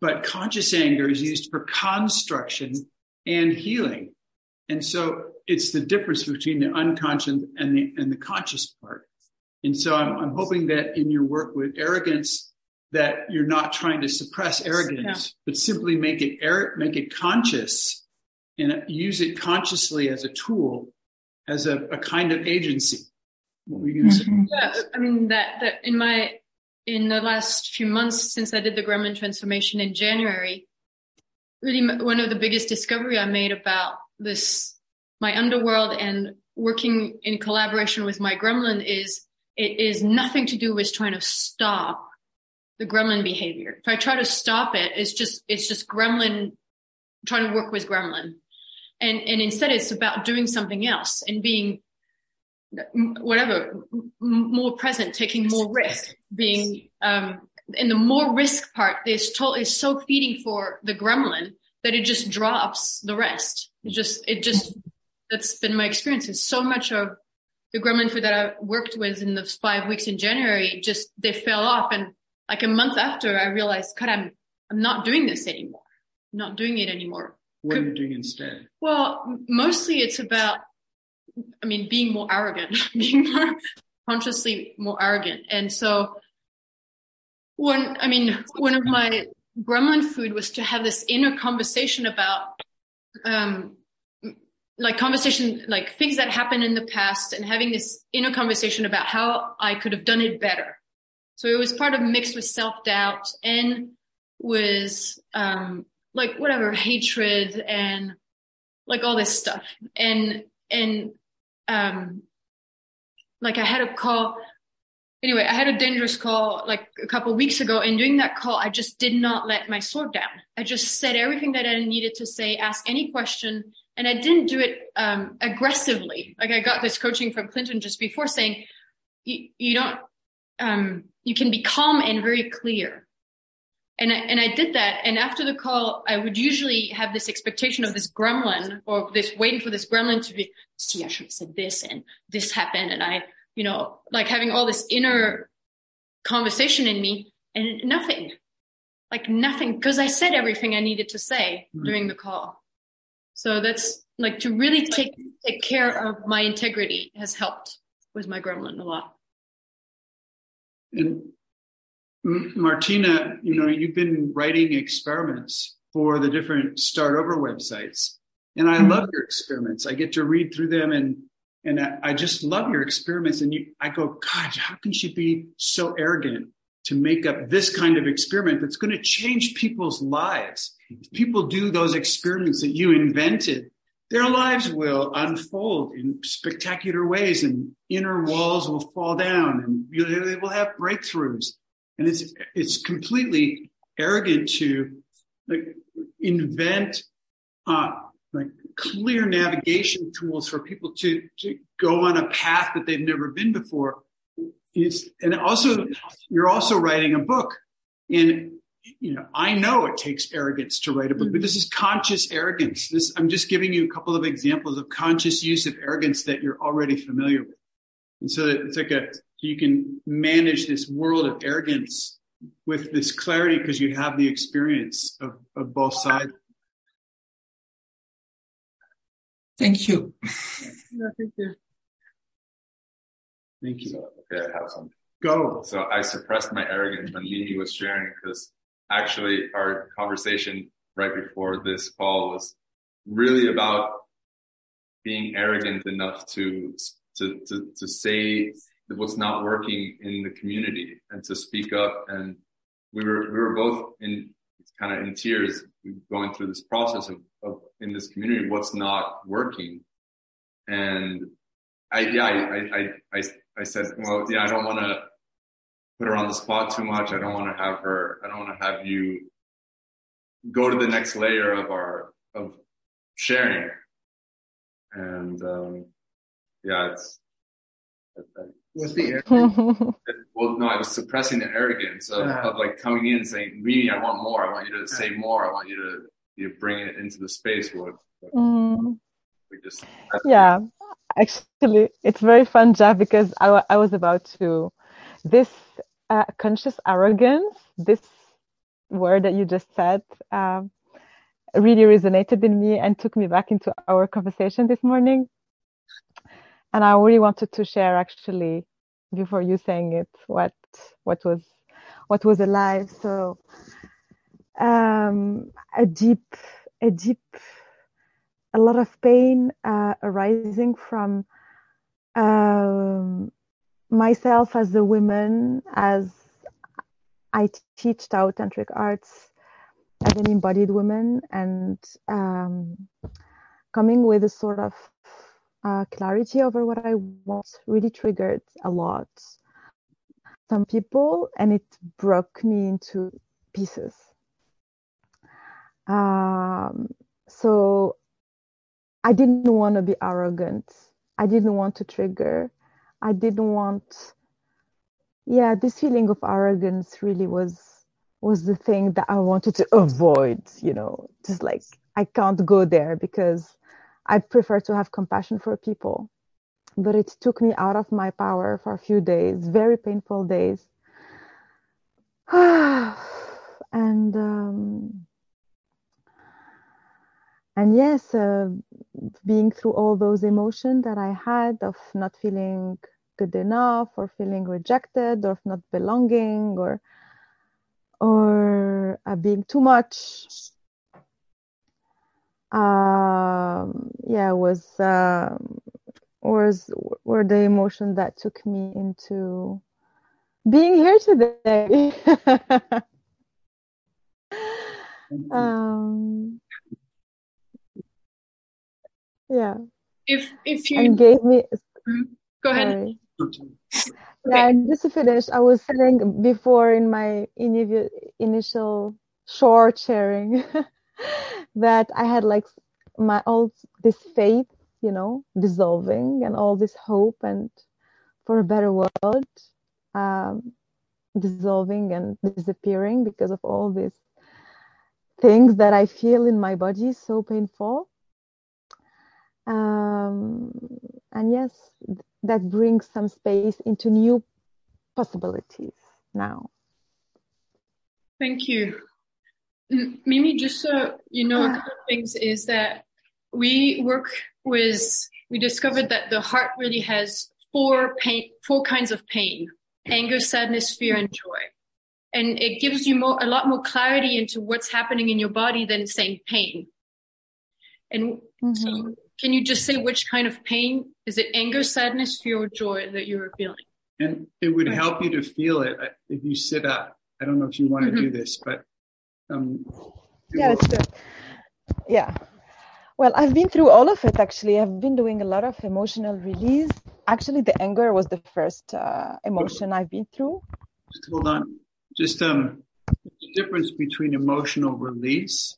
But conscious anger is used for construction and healing. And so it's the difference between the unconscious and the, and the conscious part. And so I'm, I'm hoping that in your work with arrogance, that you're not trying to suppress arrogance, Yeah. but simply make it ar- make it conscious and use it consciously as a tool, as a, a kind of agency. What were you going to say? Mm-hmm. Yeah, I mean that that in my in the last few months since I did the Gremlin transformation in January, really one of the biggest discovery I made about this my underworld and working in collaboration with my Gremlin is it is nothing to do with trying to stop the Gremlin behavior. If I try to stop it, it's just it's just Gremlin trying to work with Gremlin, and and instead it's about doing something else and being whatever more present taking more risk being um and the more risk part is to- is so feeding for the gremlin that it just drops the rest. It just it just that's been my experience. Is so much of the gremlin food that i worked with in those five weeks in january just they fell off and like a month after i realized god i'm i'm not doing this anymore I'm not doing it anymore What are you doing instead? well, mostly it's about, I mean, being more arrogant, being more consciously more arrogant. And so one, I mean, one of my gremlin food was to have this inner conversation about, um, like conversation, like things that happened in the past and having this inner conversation about how I could have done it better. So it was part of mixed with self doubt and with, um, like whatever hatred and like all this stuff and and um like i had a call anyway i had a dangerous call like a couple weeks ago and during that call i just did not let my sword down i just said everything that i needed to say ask any question and i didn't do it um aggressively like i got this coaching from clinton just before saying you, don't um you can be calm and very clear and I, and I did that. And after the call, I would usually have this expectation of this gremlin or this waiting for this gremlin to be, see, I should have said this and this happened. And I, you know, like having all this inner conversation in me and nothing, like nothing, because I said everything I needed to say during the call. So that's like to really take, take care of my integrity has helped with my gremlin a lot. And Martina, you know, you've been writing experiments for the different start over websites. And I mm-hmm. love your experiments. I get to read through them and and I, I just love your experiments. And you I go, God, how can she be so arrogant to make up this kind of experiment that's going to change people's lives? If people do those experiments that you invented, their lives will unfold in spectacular ways and inner walls will fall down and they will have breakthroughs. And it's it's completely arrogant to like invent uh, like clear navigation tools for people to to go on a path that they've never been before. It's, and also you're also writing a book, and you know I know it takes arrogance to write a book, but mm-hmm. this is conscious arrogance. This I'm just giving you a couple of examples of conscious use of arrogance that you're already familiar with. And so it's like a, you can manage this world of arrogance with this clarity because you have the experience of, of both sides. Thank you. thank you. Thank you. So, okay, I have some. Go. So I suppressed my arrogance when Mimi was sharing because actually our conversation right before this call was really about being arrogant enough to to to, to say what's not working in the community and to speak up. And we were we were both in kind of in tears going through this process of, of in this community what's not working. And I yeah I I I I said well yeah I don't want to put her on the spot too much. I don't want to have her I don't want to have you go to the next layer of our of sharing. And um yeah it's What's the well, no, I was suppressing the arrogance of, of like coming in and saying, "Mimi, I want more. I want you to say more. I want you to you bring it into the space." What what Mm, we just yeah, actually, it's very fun, Jeff, because I, I was about to this uh, conscious arrogance, this word that you just said, um, really resonated in me and took me back into our conversation this morning. And I really wanted to share, actually, before you saying it, what what was what was alive. So, um, a deep, a deep, a lot of pain uh, arising from um, myself as a woman, as I teach Tao Tantric arts as an embodied woman, and um, coming with a sort of uh, clarity over what I want really triggered a lot some people, and it broke me into pieces. Um, so I didn't want to be arrogant. I didn't want to trigger. I didn't want, yeah, this feeling of arrogance really was was the thing that I wanted to avoid. You know, just like I can't go there because I prefer to have compassion for people. But it took me out of my power for a few days, very painful days. and um, and yes, uh, being through all those emotions that I had of not feeling good enough, or feeling rejected, or not belonging, or or uh, being too much. Um, yeah, was um, was were the emotion that took me into being here today. um, yeah, If if you and gave me. go ahead. Sorry. Yeah, and just to finish, I was saying before in my ini- initial short sharing that I had like my all this faith, you know, dissolving and all this hope and for a better world um, dissolving and disappearing because of all these things that I feel in my body so painful. Um, and yes, that brings some space into new possibilities now. Thank you. Mimi, just so you know, a couple of things is that we work with, we discovered that the heart really has four pain, four kinds of pain, anger, sadness, fear, and joy. And it gives you more, a lot more clarity into what's happening in your body than saying pain. And so can you just say which kind of pain? Is it anger, sadness, fear, or joy that you were feeling? And it would help you to feel it uh, if you sit up. I don't know if you want to do this, but um, Yeah, will- let's do it. Yeah. Well, I've been through all of it actually. I've been doing a lot of emotional release. Actually, the anger was the first uh, emotion I've been through. just hold on. Just um, the difference between emotional release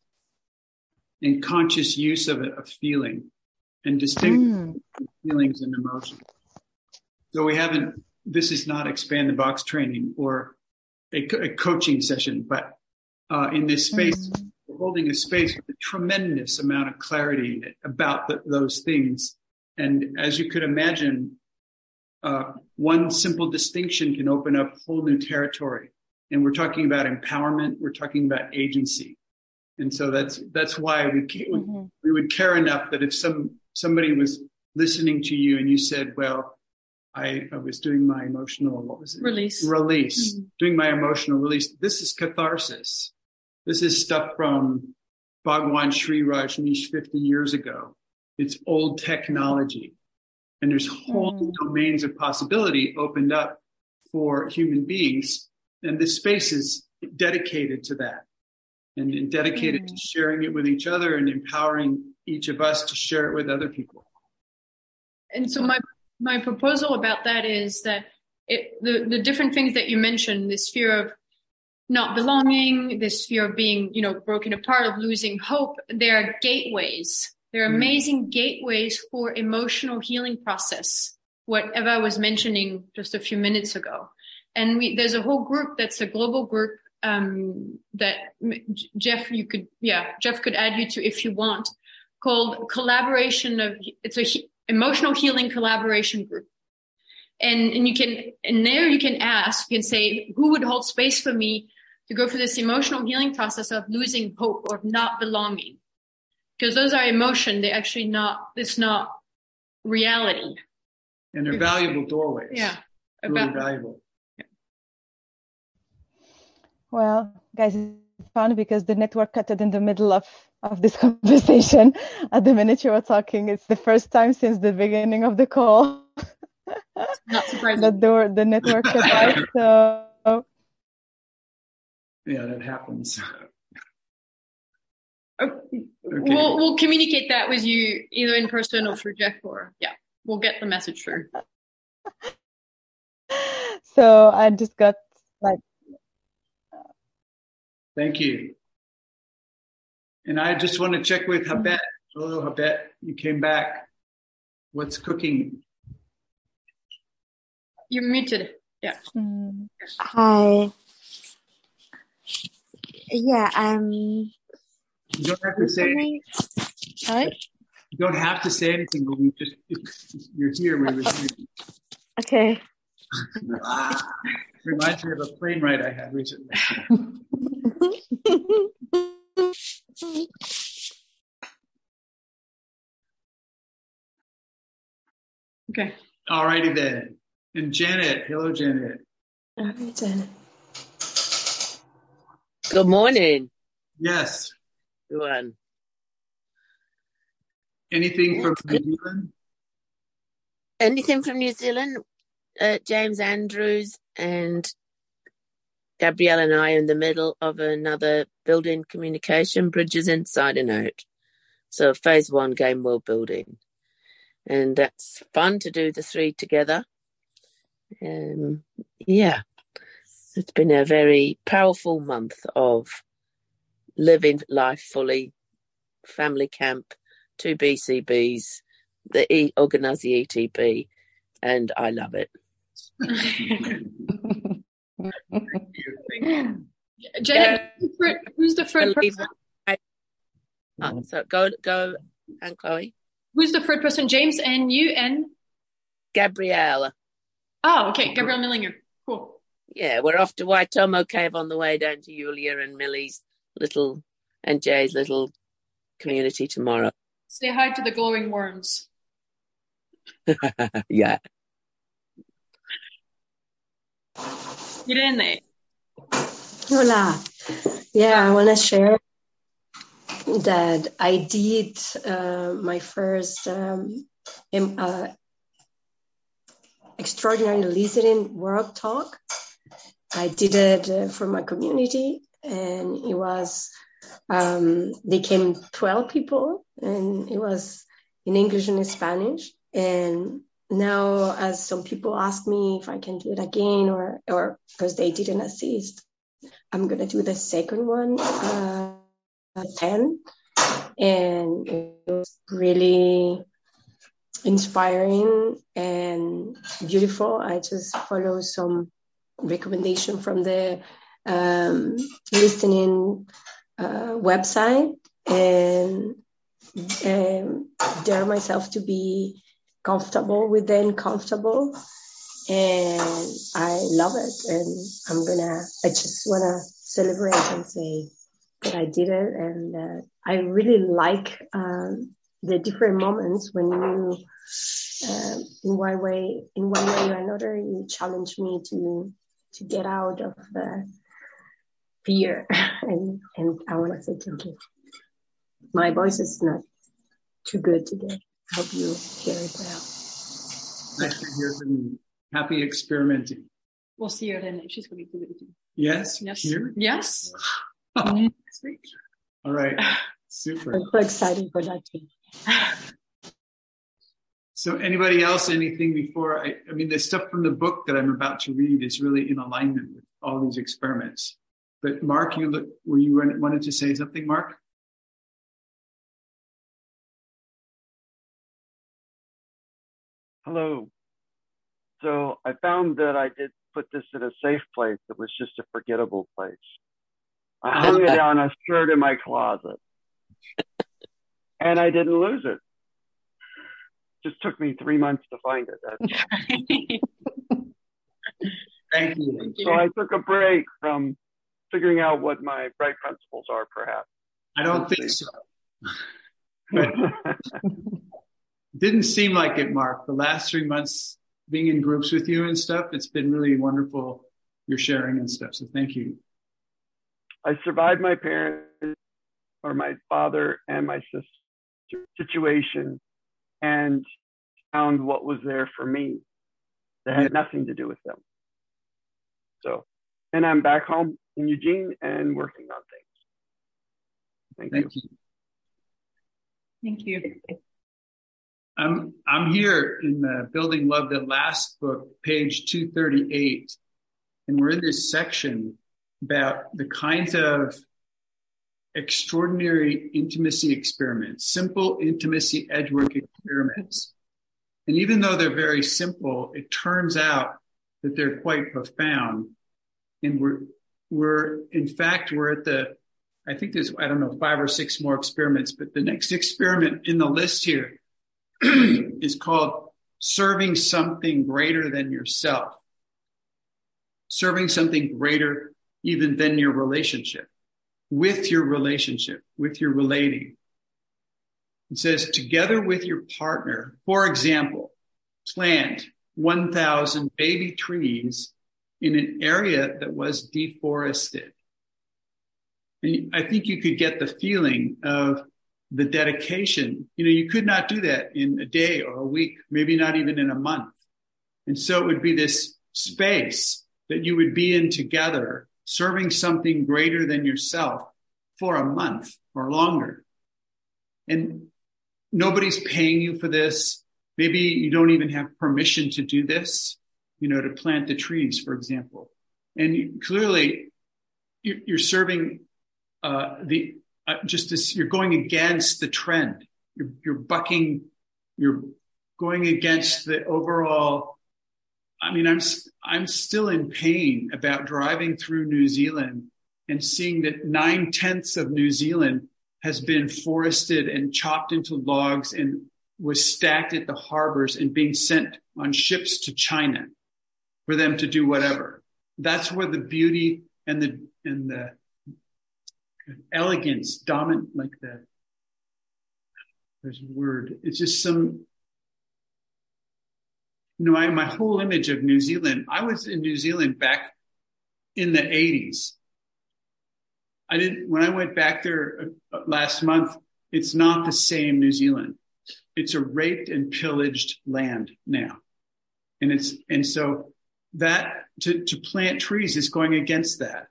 and conscious use of a, a feeling, and distinct feelings and emotions. So we haven't. This is not expand the box training or a, co- a coaching session, but uh, in this space, we're holding a space with a tremendous amount of clarity in it about the, those things. And as you could imagine, uh, one simple distinction can open up whole new territory. And we're talking about empowerment. We're talking about agency. And so that's, that's why we, ca- we would care enough that if some, somebody was listening to you and you said, well, I, I was doing my emotional, what was it? Release. Release. Mhm. Doing my emotional release. This is catharsis. This is stuff from Bhagwan Shree Rajneesh 50 years ago. It's old technology. And there's whole new domains of possibility opened up for human beings. And this space is dedicated to that and, and dedicated to sharing it with each other and empowering each of us to share it with other people. And so my my proposal about that is that it, the the different things that you mentioned, this fear of not belonging, this fear of being, you know, broken apart, of losing hope, they are gateways. They're Mm. amazing gateways for emotional healing process. What Eva was mentioning just a few minutes ago, and we there's a whole group that's a global group um, that Jeff you could yeah Jeff could add you to if you want called collaboration of it's a he- emotional healing collaboration group. And, and you can, and there you can ask, you can say, who would hold space for me to go through this emotional healing process of losing hope or not belonging? Because those are emotion. They're actually not, it's not reality. And they're valuable doorways. Yeah. Really About- valuable. Well, guys, it's fun because the network cut it in the middle of, of this conversation. At the minute you were talking, it's the first time since the beginning of the call Not surprising. that the, the network cut out. So Yeah, that happens. Oh, we'll, we'll communicate that with you either in person or through Jeff or, yeah, we'll get the message through. so I just got like Thank you. And I just want to check with mm-hmm. Habet. Hello, Habet. You came back. What's cooking? You're muted. Yeah. Mm. Hi. Yeah, um. You don't have to say anything. Sorry? You don't have to say anything, but we just you're here, we would hear you. Okay. Ah, reminds me of a plane ride I had recently. Okay. All righty then. And Janet. Hello, Janet. Good morning, Yes. everyone. Anything from New Zealand? Anything from New Zealand? Uh, James Andrews and Gabrielle and I are in the middle of another building communication bridges inside and out. So phase one game world building. And that's fun to do the three together. Um, yeah, it's been a very powerful month of living life fully, family camp, two BCBs, the e- organise the ETP, and I love it. Janet, who's the fir- who's the third Believe person? Uh, so go, go, and Chloe. Who's the third person? James and you and? Gabrielle. Oh, okay. Gabrielle Millinger. Cool. Yeah, we're off to Waitomo Cave on the way down to Yulia and Millie's little and Jay's little community tomorrow. Say hi to the glowing worms. yeah. Irene. Hola. Yeah, I want to share that I did uh, my first um, uh, extraordinary listening work talk. I did it uh, for my community, and it was um, they came twelve people, and it was in English and in Spanish. And now, as some people ask me if I can do it again, or or because they didn't assist, I'm gonna do the second one, uh, ten, and it was really inspiring and beautiful. I just follow some recommendation from the um, listening uh, website and um, dare myself to be comfortable with the uncomfortable. And I love it. And I'm gonna, I just wanna celebrate and say that I did it. And uh, I really like um, the different moments when you, uh, in one way, in one way or another, you challenge me to to get out of the fear. and and I want to say thank you. My voice is not too good today. I hope you hear it well. Nice to hear from you. Happy experimenting. We'll see Irene. She's going to do it. Yes? Yes. Here? Yes. Next week. All right. Super. I'm so excited for that too. So anybody else, anything before I, I mean, the stuff from the book that I'm about to read is really in alignment with all these experiments. But Mark, you look, were you wanted to say something, Mark? Hello. So I found that I did put this in a safe place. It was just a forgettable place. I hung it on a shirt in my closet. and I didn't lose it. just took me three months to find it. That's Thank you. so I took a break from figuring out what my bright principles are, perhaps. I don't think so. Didn't seem like it, Mark. The last three months being in groups with you and stuff, it's been really wonderful. Your sharing and stuff. So thank you. I survived my parents or my father and my sister situation and found what was there for me that had nothing to do with them. So, and I'm back home in Eugene and working on things. Thank, Thank you. you. Thank you. I'm I'm here in the Building Love, That Lasts book, page 238, and we're in this section about the kinds of extraordinary intimacy experiments, simple intimacy edgework experiments. And even though they're very simple, it turns out that they're quite profound. And we're we're in fact we're at the I think there's I don't know five or six more experiments, but the next experiment in the list here is called serving something greater than yourself. Serving something greater even than your relationship, with your relationship, with your relating. It says, together with your partner, for example, plant 1,000 baby trees in an area that was deforested. And I think you could get the feeling of the dedication. You know, you could not do that in a day or a week, maybe not even in a month. And so it would be this space that you would be in together, serving something greater than yourself for a month or longer. And nobody's paying you for this. Maybe you don't even have permission to do this, you know, to plant the trees, for example. And clearly you're serving uh, the uh, just this, you're going against the trend. You're, you're bucking, you're going against the overall. I mean, I'm, I'm still in pain about driving through New Zealand and seeing that nine tenths of New Zealand has been forested and chopped into logs and was stacked at the harbors and being sent on ships to China for them to do whatever. That's where the beauty and the, and the elegance, dominant, like the, there's a word. It's just some, you know, I, my whole image of New Zealand, I was in New Zealand back in the 80s. I didn't, when I went back there uh, last month, it's not the same New Zealand. It's a raped and pillaged land now. And it's, and so that to, to plant trees is going against that.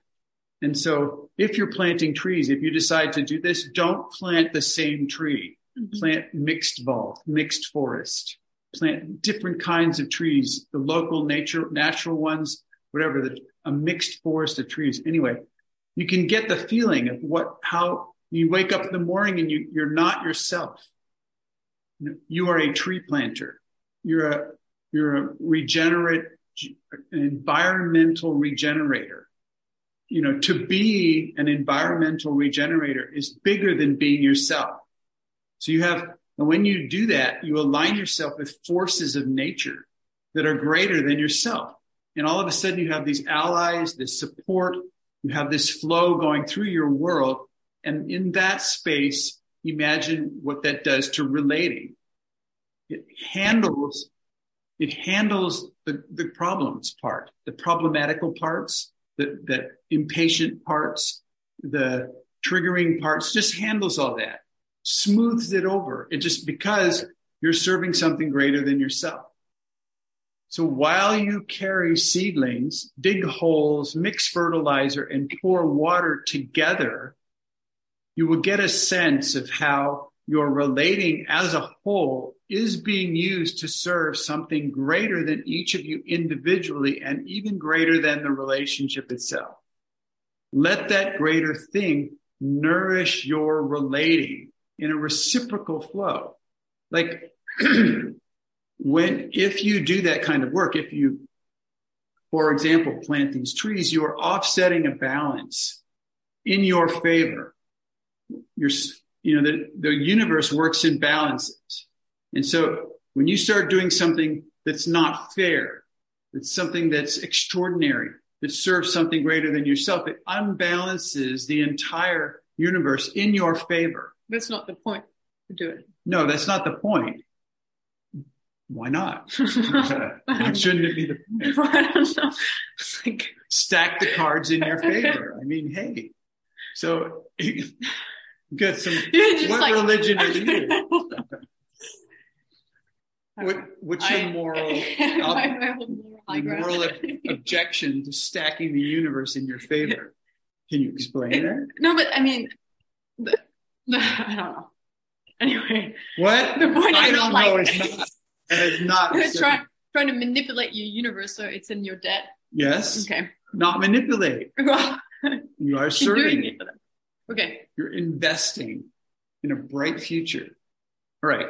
And so if you're planting trees, if you decide to do this, don't plant the same tree. Mm-hmm. Plant mixed vault, mixed forest. Plant different kinds of trees, the local nature, natural ones, whatever, the, a mixed forest of trees. Anyway, you can get the feeling of what, how you wake up in the morning and you, you're not yourself. You are a tree planter. You're a, you're a regenerate, environmental regenerator you know, to be an environmental regenerator is bigger than being yourself. So you have, and when you do that, you align yourself with forces of nature that are greater than yourself. And all of a sudden you have these allies, this support, you have this flow going through your world. And in that space, imagine what that does to relating. It handles, it handles the, the problems part, the problematical parts, the, the impatient parts, the triggering parts, just handles all that, smooths it over. It just because you're serving something greater than yourself. So while you carry seedlings, dig holes, mix fertilizer, and pour water together, you will get a sense of how your relating as a whole is being used to serve something greater than each of you individually and even greater than the relationship itself. Let that greater thing nourish your relating in a reciprocal flow. Like when, if you do that kind of work, if you, for example, plant these trees, you are offsetting a balance in your favor. You're, you know, the, the universe works in balances. And so When you start doing something that's not fair, that's something that's extraordinary, that serves something greater than yourself, it unbalances the entire universe in your favor. That's not the point to do it. No, that's not the point. Why not? Why shouldn't it be the point? I don't know. It's like, Stack the cards in your favor. I mean, hey. So got some. What like- religion are you? What, what's your I- moral, ob- my moral ob- objection to stacking the universe in your favor? Can you explain that? No, but I mean, I don't know. Anyway, What? The point I don't like, know. It's not. It's not. trying trying to manipulate your universe so it's in your debt. Yes. Okay. Not manipulate. You are serving it. it for them. Okay. You're investing in a bright future. All right.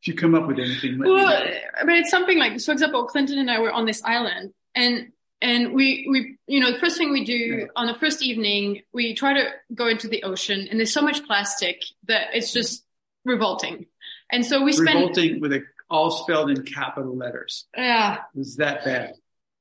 If you come up with anything, Well, but it's something like, for example, Clinton and I were on this island, and and we we you know the first thing we do on the first evening we try to go into the ocean, and there's so much plastic that it's just revolting, and so we spend revolting with a all spelled in capital letters. yeah. It was that bad.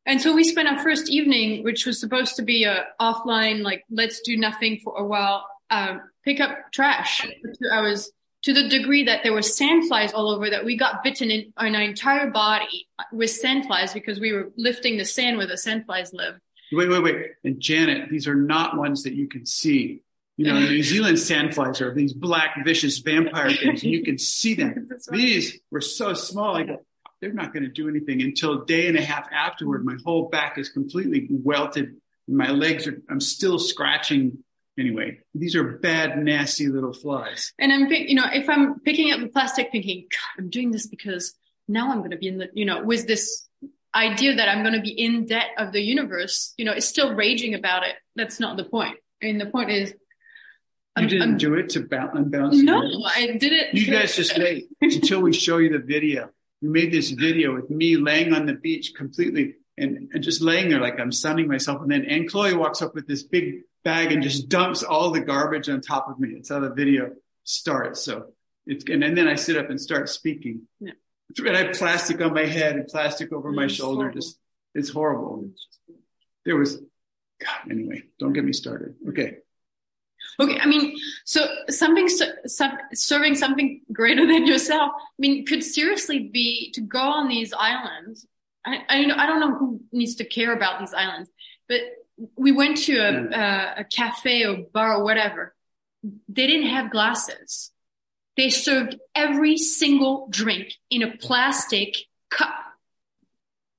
And so we spent our first evening, which was supposed to be a offline, like let's do nothing for a while, um, pick up trash for two hours to the degree that there were sandflies all over that we got bitten in, in our entire body with sandflies because we were lifting the sand where the sandflies live. Wait, wait, wait. And Janet, these are not ones that you can see. You know, New Zealand sandflies are these black, vicious vampire things, and you can see them. These were so small. I go, they're not going to do anything until a day and a half afterward. My whole back is completely welted. My legs are, I'm still scratching. Anyway, these are bad, nasty little flies. And I'm, you know, if I'm picking up the plastic thinking, God, I'm doing this because now I'm going to be in the, you know, with this idea that I'm going to be in debt of the universe, you know, it's still raging about it. That's not the point. I mean, the point is, You I'm- didn't I'm- do it to ba- unbalance. no. I did it. You guys just wait until we show you the video. We made this video with me laying on the beach completely and, and just laying there like I'm sunning myself. And then Anne-Chloé walks up with this big bag and just dumps all the garbage on top of me. It's how the video starts. So it's, and, and, then I sit up and start speaking. Yeah. And I have plastic on my head and plastic over my It's shoulder. horrible. Just, it's horrible. There was, God, anyway, don't get me started. Okay. Okay, I mean, so something ser- some, serving something greater than yourself. I mean, could seriously be to go on these islands. I I, I don't know who needs to care about these islands, but we went to a mm. a, a cafe or bar or whatever. They didn't have glasses. They served every single drink in a plastic cup.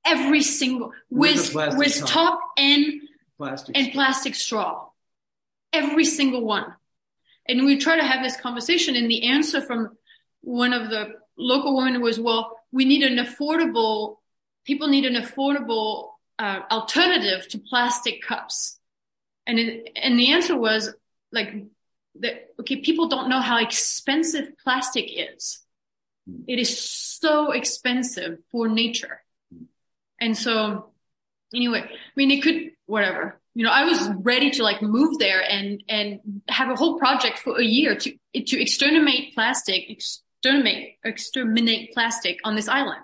Every single With with with top. and Plastic. and plastic straw. Every single one. And we try to have this conversation, and the answer from one of the local women was, well, we need an affordable, people need an affordable uh, alternative to plastic cups. And, it, and the answer was like, that, okay, people don't know how expensive plastic is. Hmm. It is so expensive for nature. Hmm. And so anyway, I mean, it could, whatever. You know, I was ready to like move there and, and have a whole project for a year to, to exterminate plastic, exterminate, exterminate plastic on this island.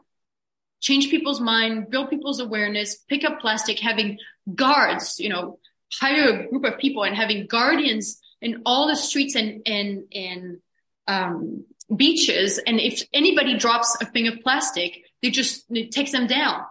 Change people's mind, build people's awareness, pick up plastic, having guards, you know, hire a group of people and having guardians in all the streets and, and, and, um, beaches. And if anybody drops a thing of plastic, they just, it takes them down.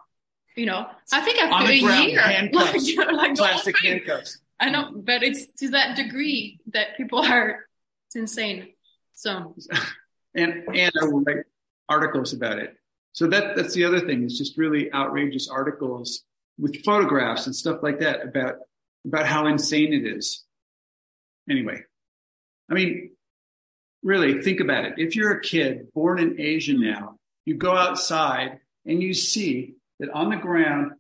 You know, I think after a ground, year, handcuffs, like, you know, like plastic handcuffs. I know, but it's to that degree that people are, it's insane. So, and and I will write articles about it. So that that's the other thing. It's just really outrageous articles with photographs and stuff like that about about how insane it is. Anyway, I mean, really think about it. If you're a kid born in Asia now, you go outside and you see that on the ground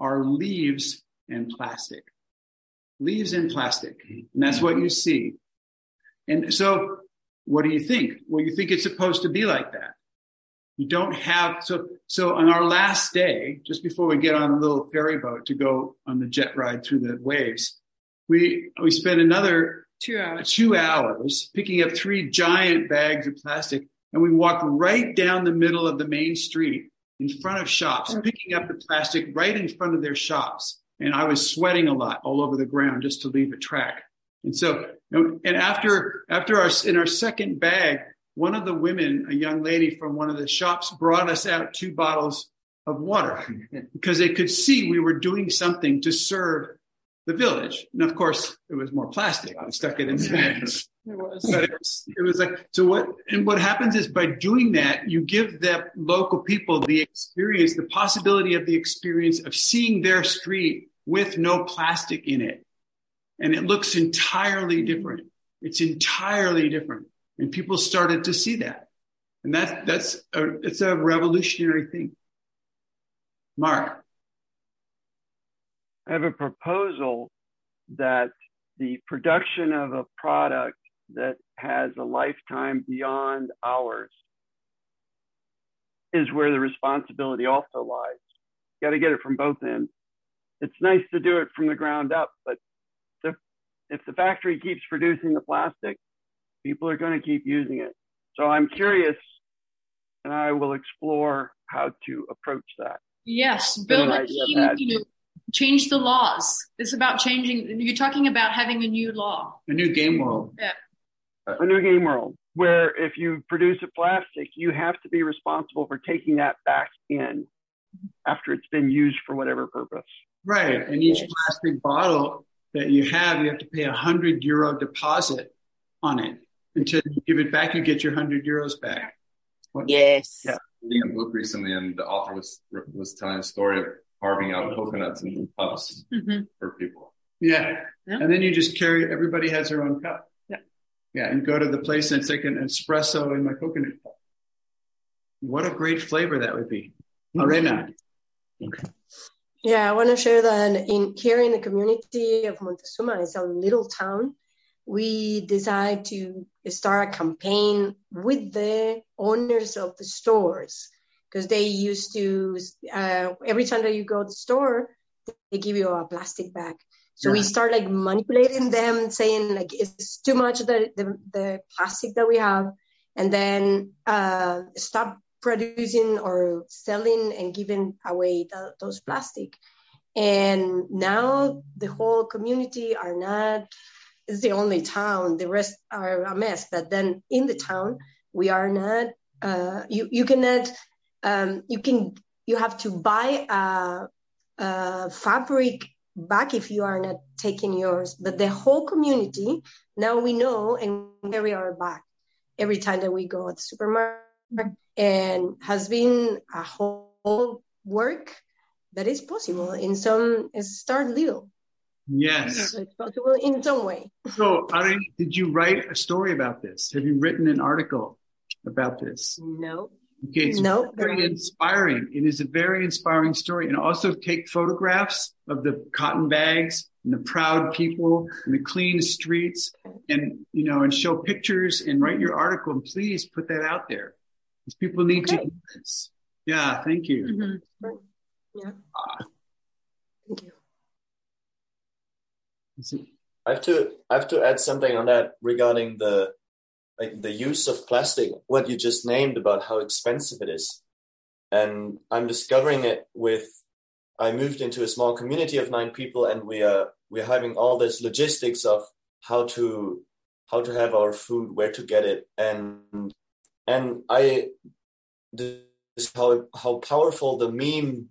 are leaves and plastic. Leaves and plastic. And that's what you see. And so what do you think? Well, you think it's supposed to be like that. You don't have, so, so on our last day, just before we get on a little ferry boat to go on the jet ride through the waves, we, we spent another two hours. two hours picking up three giant bags of plastic and we walked right down the middle of the main street in front of shops, mm. picking up the plastic right in front of their shops. And I was sweating a lot all over the ground just to leave a track. And so, and after, after our, in our second bag, one of the women, a young lady from one of the shops brought us out two bottles of water because they could see we were doing something to serve the village. And of course, it was more plastic. We stuck it in the bags. It was. But it was, it was like, so what, and what happens is by doing that, you give the local people the experience, the possibility of the experience of seeing their street with no plastic in it. And it looks entirely different. It's entirely different. And people started to see that. And that's, that's a, it's a revolutionary thing. Mark. I have a proposal that the production of a product that has a lifetime beyond ours is where the responsibility also lies. You got to get it from both ends. It's nice to do it from the ground up, but if, if the factory keeps producing the plastic, people are going to keep using it. So I'm curious, and I will explore how to approach that. Yes, build a team, you know, change the laws. It's about changing. You're talking about having a new law. A new game world. Yeah. a new game world where if you produce a plastic, you have to be responsible for taking that back in after it's been used for whatever purpose. Right. And each plastic bottle that you have, you have to pay a hundred euro deposit on it. Until you give it back, you get your hundred euros back. Yes. Yeah. Reading a book recently, and the author was was telling a story of carving out coconuts into cups Mhm. for people. Yeah. Yeah. And then you just carry, everybody has their own cup. Yeah. Yeah. And go to the place and it's like an espresso in my coconut cup. What a great flavor that would be. Arena. Yeah, I want to share that in here in the community of Montezuma, it's a little town. We decided to start a campaign with the owners of the stores because they used to uh, every time that you go to the store, they give you a plastic bag. So we Yeah. start like manipulating them, saying like it's too much the the, the plastic that we have, and then uh, stop producing or selling and giving away the, those plastic. And now the whole community are not. It's the only town. The rest are a mess. But then in the town, we are not. Uh, you you cannot. Um, you can. You have to buy a, a fabric back if you are not taking yours. But the whole community now we know and carry our back every time that we go at the supermarket and has been a whole work that is possible in some start little Yes. so it's possible in some way So, Ari, did you write a story about this? Have you written an article about this? no Okay, it's No. very inspiring. It is a very inspiring story. And also take photographs of the cotton bags and the proud people and the clean streets and, you know, and show pictures and write your article and please put that out there. Because people need to Okay. hear this. Yeah, thank you. Mm-hmm. yeah thank you I have to I have to add something on that regarding the like the use of plastic. What you just named about how expensive it is, and I'm discovering it with. I moved into a small community of nine people, and we are we're having all this logistics of how to how to have our food, where to get it, and and I this how how powerful the meme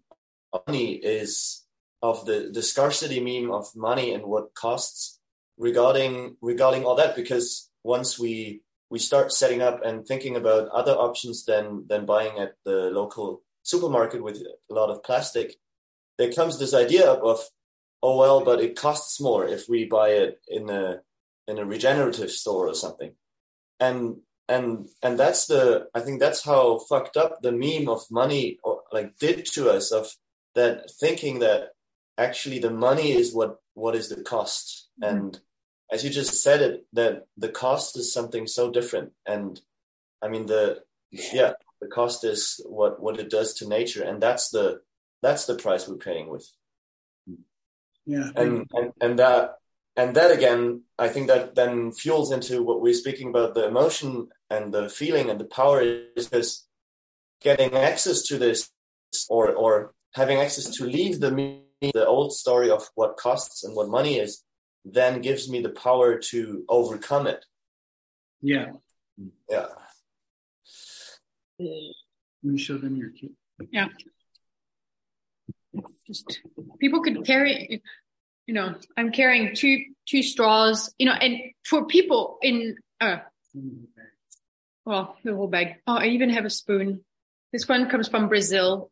money is of the the scarcity meme of money and what costs regarding regarding all that because once we we start setting up and thinking about other options than than buying at the local supermarket with a lot of plastic there comes this idea up of oh well but it costs more if we buy it in a in a regenerative store or something. And and and that's the i think that's how fucked up the meme of money or like did to us of that thinking that actually the money is what what is the cost. Mm-hmm. And as you just said it that the cost is something so different. And i mean the yeah the cost is what what it does to nature. And that's the that's the price we're paying with. Yeah. and and, and that and that again, I think that then fuels into what we're speaking about the emotion and the feeling and the power is this getting access to this or or having access to leave the the old story of what costs and what money is then gives me the power to overcome it. Yeah. Yeah. Let me show them your kit. Yeah. Just people could carry, you know, I'm carrying two two straws, you know, and for people in uh well, the whole bag. Oh, I even have a spoon. This one comes from Brazil.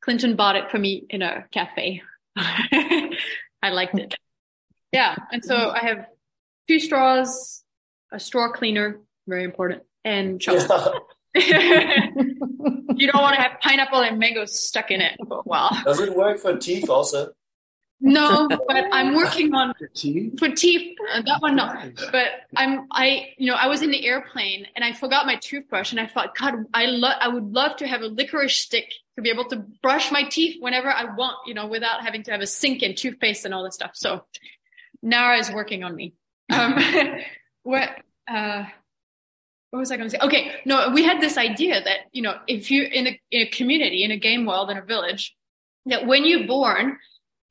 Clinton bought it for me in a cafe. I liked it. Yeah. And so I have two straws, a straw cleaner, very important, and chopsticks. you don't want to have pineapple and mango stuck in it. But wow. Does it work for teeth also? No, but I'm working on for teeth. Uh, that one, no. But I'm, I, you know, I was in the airplane and I forgot my toothbrush, and I thought, God, I love, I would love to have a licorice stick to be able to brush my teeth whenever I want, you know, without having to have a sink and toothpaste and all this stuff. So Nara is working on me. Um, what, uh, what was I going to say? Okay, no, we had this idea that you know, if you in a in a community, in a game world, in a village, that when you're born,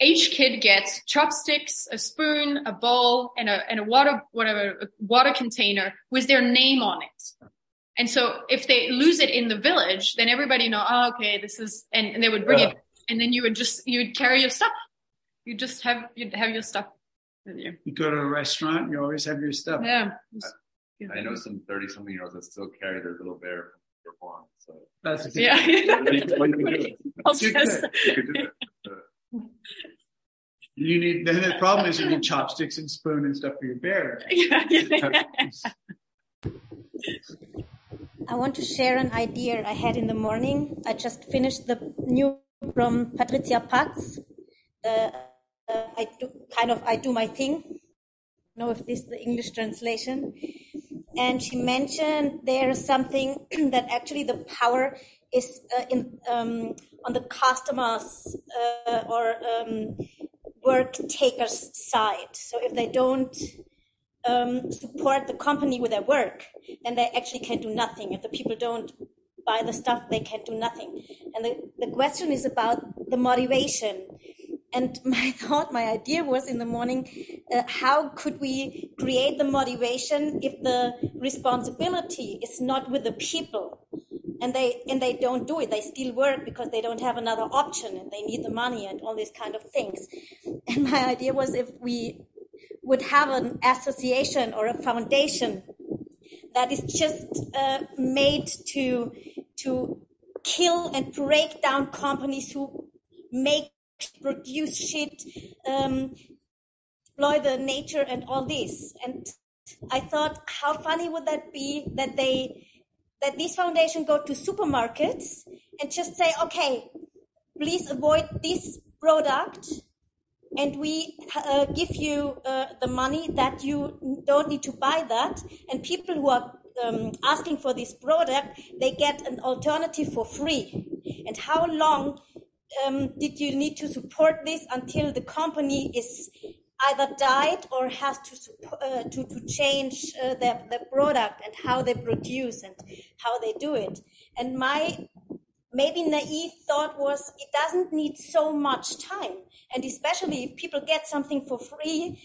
each kid gets chopsticks, a spoon, a bowl, and a and a water whatever a water container with their name on it. And so if they lose it in the village, then everybody know, oh, okay, this is, and, and they would bring Yeah. it, and then you would just you would carry your stuff. You just have you'd have your stuff you. You go to a restaurant, you always have your stuff. Yeah. I know some 30 something year olds that still carry their little bear from their farm. So That's a good Yeah. You can do it. You could. You could do it. You need then the problem is you need chopsticks and spoon and stuff for your bear. I want to share an idea I had in the morning. I just finished the new from Patricia Paz. The, uh, I do kind of I do my thing. know if this is the English translation. And she mentioned there is something that actually the power is uh, in um, on the customers uh, or um, work takers side. So if they don't um, support the company with their work, then they actually can do nothing. If the people don't buy the stuff, they can do nothing. And the, the question is about the motivation. And my thought, my idea was in the morning, uh, how could we create the motivation if the responsibility is not with the people? And they and they don't do it. They still work because they don't have another option and they need the money and all these kind of things. And my idea was if we would have an association or a foundation that is just uh, made to to kill and break down companies who make produce shit um, exploit the nature and all this. And i thought how funny would that be that they that this foundation go to supermarkets and just say okay please avoid this product and we uh, give you uh, the money that you don't need to buy that. And people who are um, asking for this product they get an alternative for free. And how long um, did you need to support this until the company is either died or has to uh, to, to change uh, their, their product and how they produce and how they do it? And my maybe naive thought was it doesn't need so much time. And especially if people get something for free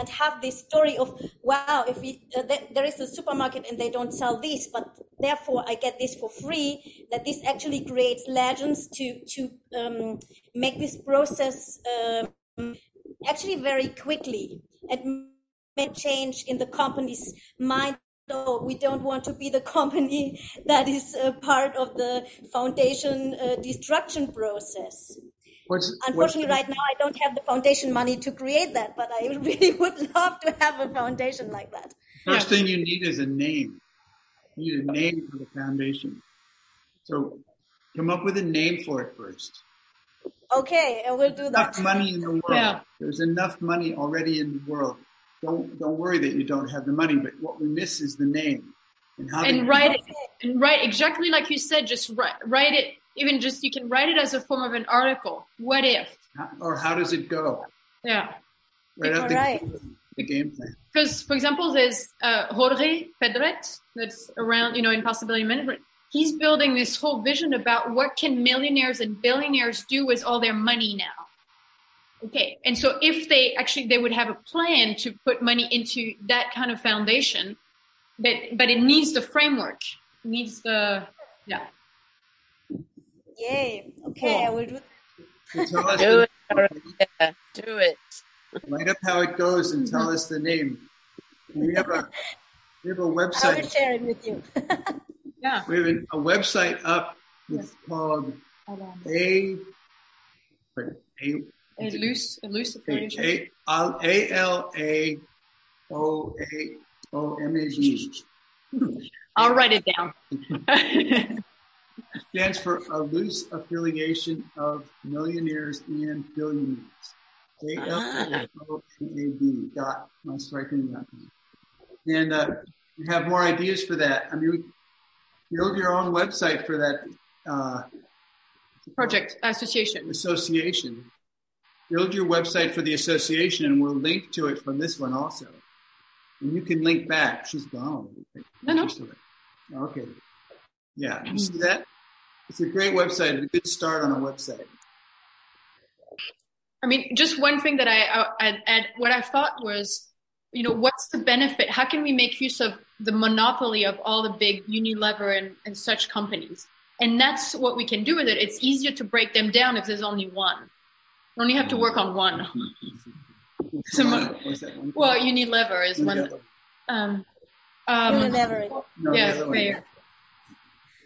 and have this story of wow if we, uh, th- there is a supermarket and they don't sell this but therefore i get this for free that this actually creates legends to to um, make this process um, actually very quickly and change in the company's mind no, we don't want to be the company that is part of the foundation uh, destruction process. What's, Unfortunately, what's- right now I don't have the foundation money to create that, but I really would love to have a foundation like that. First thing you need is a name. You need a name for the foundation. So come up with a name for it first. Okay, and we'll do that. Enough money in the world. Yeah. There's enough money already in the world. Don't don't worry that you don't have the money, but what we miss is the name. And how and to- write it and write exactly like you said just write, write it even just you can write it as a form of an article what if or how does it go? yeah Right All out the, right. the game plan. Because, for example, there's uh, Jorge Pedret that's around, you know, in Possibility Management. He's building this whole vision about what can millionaires and billionaires do with all their money now. Okay, and so if they actually they would have a plan to put money into that kind of foundation, but but it needs the framework, it needs the yeah. Yay. Okay, I will do. So tell us Do the, it, Dorothea. Do it. write up how it goes and tell us the name. We have a we have a I will website. share it with you. Yeah. We have a website up. It's called a wait, a A loose, a loose a affiliation. a a l a o a o m a b I'll write it down. stands for a loose affiliation of millionaires and billionaires. A L A O M A B dot my striking dot com. And uh, you have more ideas for that. I mean, build your own website for that uh, Project association. association. Build your website for the association, and we'll link to it from this one also. And you can link back. She's gone. No, no. Okay. Yeah, you see that? It's a great website. It's a good start on a website. I mean, just one thing that I, I, I add, what I thought was, you know, what's the benefit? How can we make use of the monopoly of all the big Unilever and, and such companies? And that's what we can do with it. It's easier to break them down if there's only one. We only have to work on one. So mo- What's that one? well, Unilever is one. Unilever. Um, um, Unilever. No, the yeah, other one. Bayer.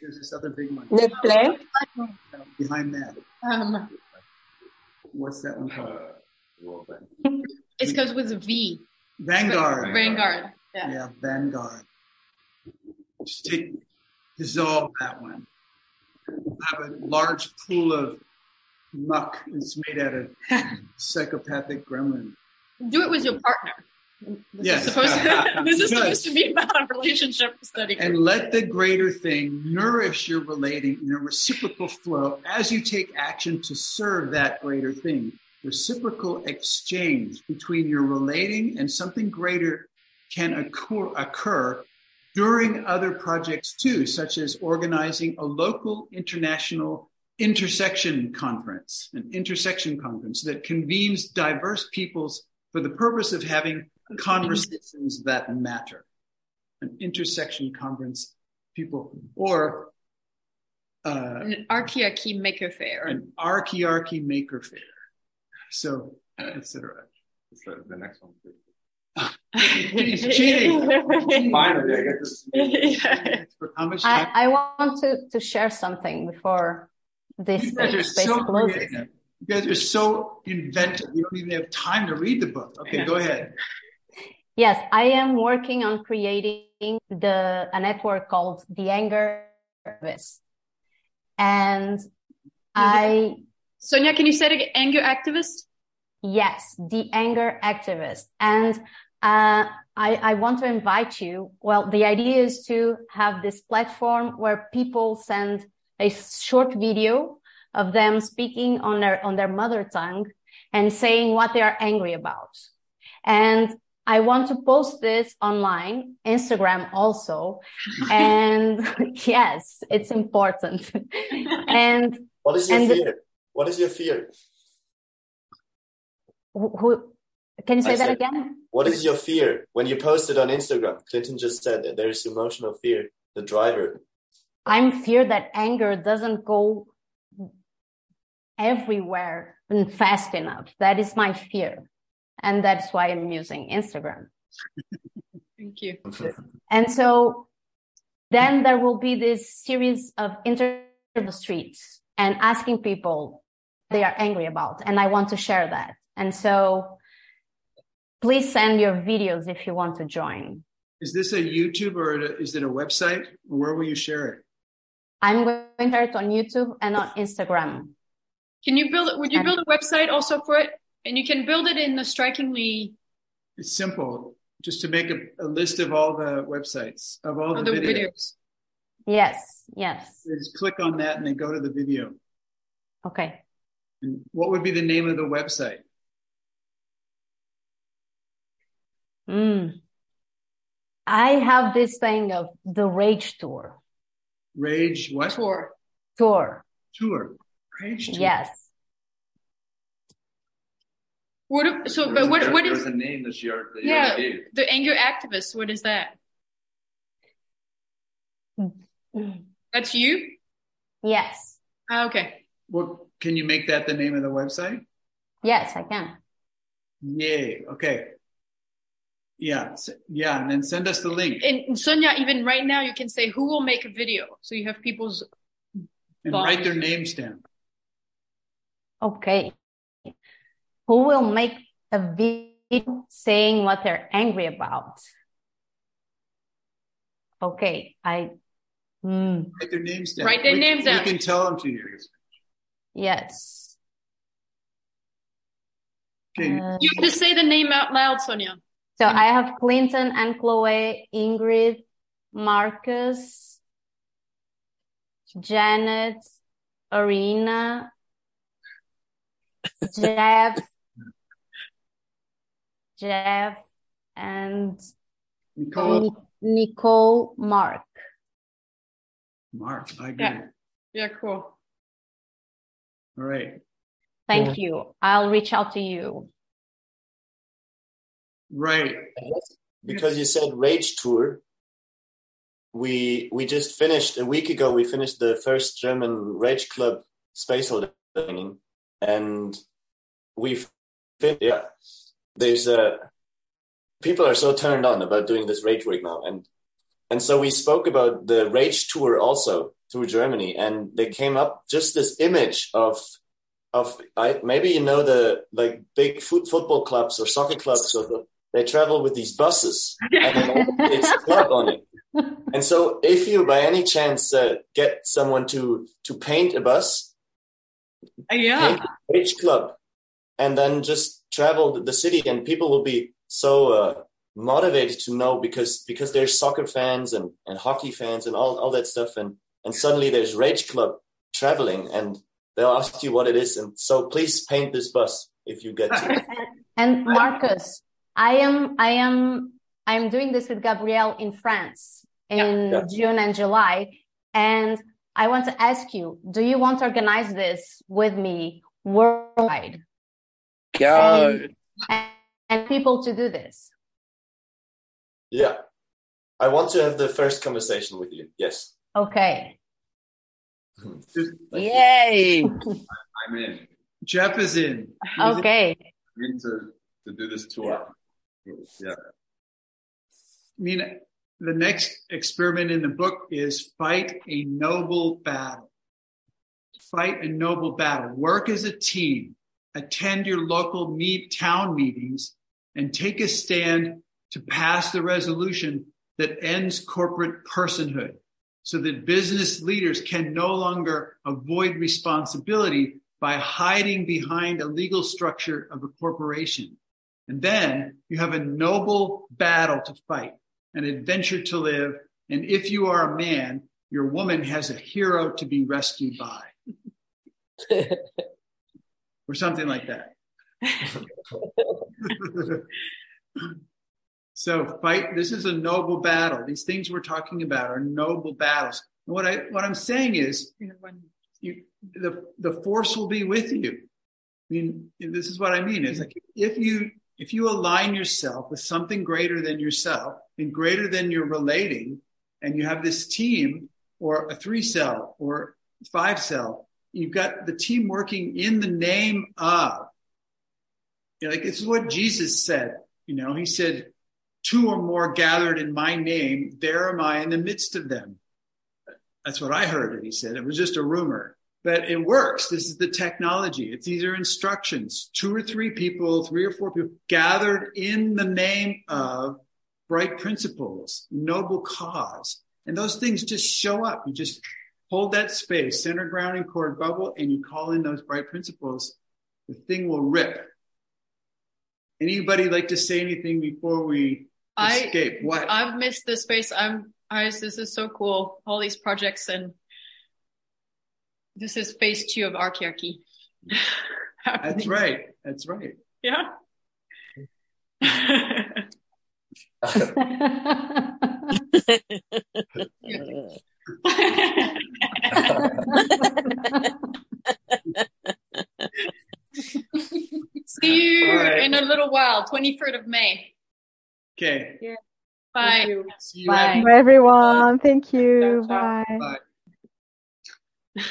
There's this other big one Nestle. behind that. Um, What's that one called? it's because with a V. Vanguard. Vanguard. Yeah. Yeah, Vanguard. Just take, dissolve that one. Have a large pool of muck It's made out of psychopathic gremlin. Do it with your partner. This Yes. is supposed to, this is supposed to be about a relationship study. And let the greater thing nourish your relating in a reciprocal flow as you take action to serve that greater thing. Reciprocal exchange between your relating and something greater can occur, occur during other projects too, such as organizing a local international intersection conference, an intersection conference that convenes diverse peoples for the purpose of having conversations that matter. An intersection conference, people, or uh, An archiarchy maker fair. an archiarchy maker fair. So, etc. The, the next one. please. He's cheating. Finally, I get to For how much time? I, I want to, to share something before this You guys are space so closes. creative. You guys are so inventive. You don't even have time to read the book. Okay, go ahead. Yes, I am working on creating the a network called the Anger Service. And I Sonia, can you say it? Anger activist? Yes, the anger activist. And uh, I, I want to invite you. Well, the idea is to have this platform where people send a short video of them speaking on their on their mother tongue and saying what they are angry about. And I want to post this online, Instagram also. And yes, it's important. and What is your and the- fear? What is your fear? who, who can you say I that said- again? What is your fear when you post it on Instagram? Clinton just said that there is emotional fear, the driver. I'm fear that anger doesn't go everywhere and fast enough. That is my fear. And that's why I'm using Instagram. Thank you. And so then there will be this series of inter the streets and asking people they are angry about. And I want to share that. And so please send your videos if you want to join. Is this a YouTube or is it a website? Where will you share it? I'm going to share it on YouTube and on Instagram. Can you build? Would you build a website also for it? And you can build it in the strikingly It's simple. Just to make a, a list of all the websites of all the, other videos. videos. Yes, yes. They just click on that and they go to the video. Okay. And what would be the name of the website? Mm. I have this thing of the rage tour. Rage what? Tour. Tour. Tour. Rage tour. Yes. What? So, There but was- what? there- What there is? was a name that you already, that Yeah, gave. the anger activist. What is that? That's you. Yes. Ah, okay. Well, can you make that the name of the website? Yes, I can. Yay. Okay. Yeah. Yeah. And then send us the link And Sonia, even right now, you can say who will make a video. So you have people's. and thoughts. write their names down. Okay. Who will make a video saying what they're angry about? Okay, I, mm, Write their names down. Write their We- names down. We can tell them to you. yes. Okay. Uh, You have to say the name out loud, Sonia. so I have Clinton and Chloe, Ingrid, Marcus, Janet, Arena, Jeff, Jeff, and Nicole. Nic- Nicole Mark. Mark. I agree. Yeah. Yeah. Cool. All right. Thank you. I'll reach out to you. Right. because you said rage tour we we just finished a week ago we finished the first german rage club space holder training and we've fin- yeah there's uh people are so turned on about doing this rage work now and and so we spoke about the rage tour also through germany and they came up just this image of of I, maybe you know the like big foot, football clubs or soccer clubs or the, they travel with these buses and then it's club on it and so if you by any chance uh, get someone to to paint a bus Yeah. paint a rage club and then just travel the city and people will be so uh, motivated to know because because there's soccer fans and and hockey fans and all all that stuff and and suddenly there's rage club traveling and they'll ask you what it is and so please paint this bus if you get to And Marcus, I am, I am, I'm doing this with Gabrielle in France in Yeah. June and July. And I want to ask you, do you want to organize this with me worldwide? Um, Go. And, and, and people to do this? yeah i want to have the first conversation with you yes Okay. Hmm. Yay. I'm in. Jeff is in. He's in. Okay. I'm in to, to do this tour. Yeah. I mean, the next experiment in the book is fight a noble battle. Fight a noble battle. Work as a team. Attend your local meet town meetings and take a stand to pass the resolution that ends corporate personhood so that business leaders can no longer avoid responsibility by hiding behind a legal structure of a corporation. And then you have a noble battle to fight, an adventure to live. And if you are a man, your woman has a hero to be rescued by. or something like that. so fight. This is a noble battle. These things we're talking about are noble battles. And what I what I'm saying is, you, the the force will be with you. I mean, this is what I mean. Is like if you if you align yourself with something greater than yourself and greater than you're relating, and you have this team or a three cell or five cell, you've got the team working in the name of. Like this is what Jesus said. You know, he said, two or more gathered in my name, there am I in the midst of them. That's what I heard he said. It was just a rumor, but it works. This is the technology. It's these are instructions. Two or three people, three or four people gathered in the name of bright principles, noble cause. And those things just show up. You just hold that space, center grounding cord bubble, and you call in those bright principles. The thing will rip. Anybody like to say anything before we I escape? What? I've missed this space. I'm I this is so cool. All these projects and this is phase two of archiarchy. That's right. That's right. Yeah. See you All right. in a little while, 23rd of May. Okay. Yeah. Bye. See you Bye. Bye, everyone. Thank you. Ciao, ciao. Bye. Bye.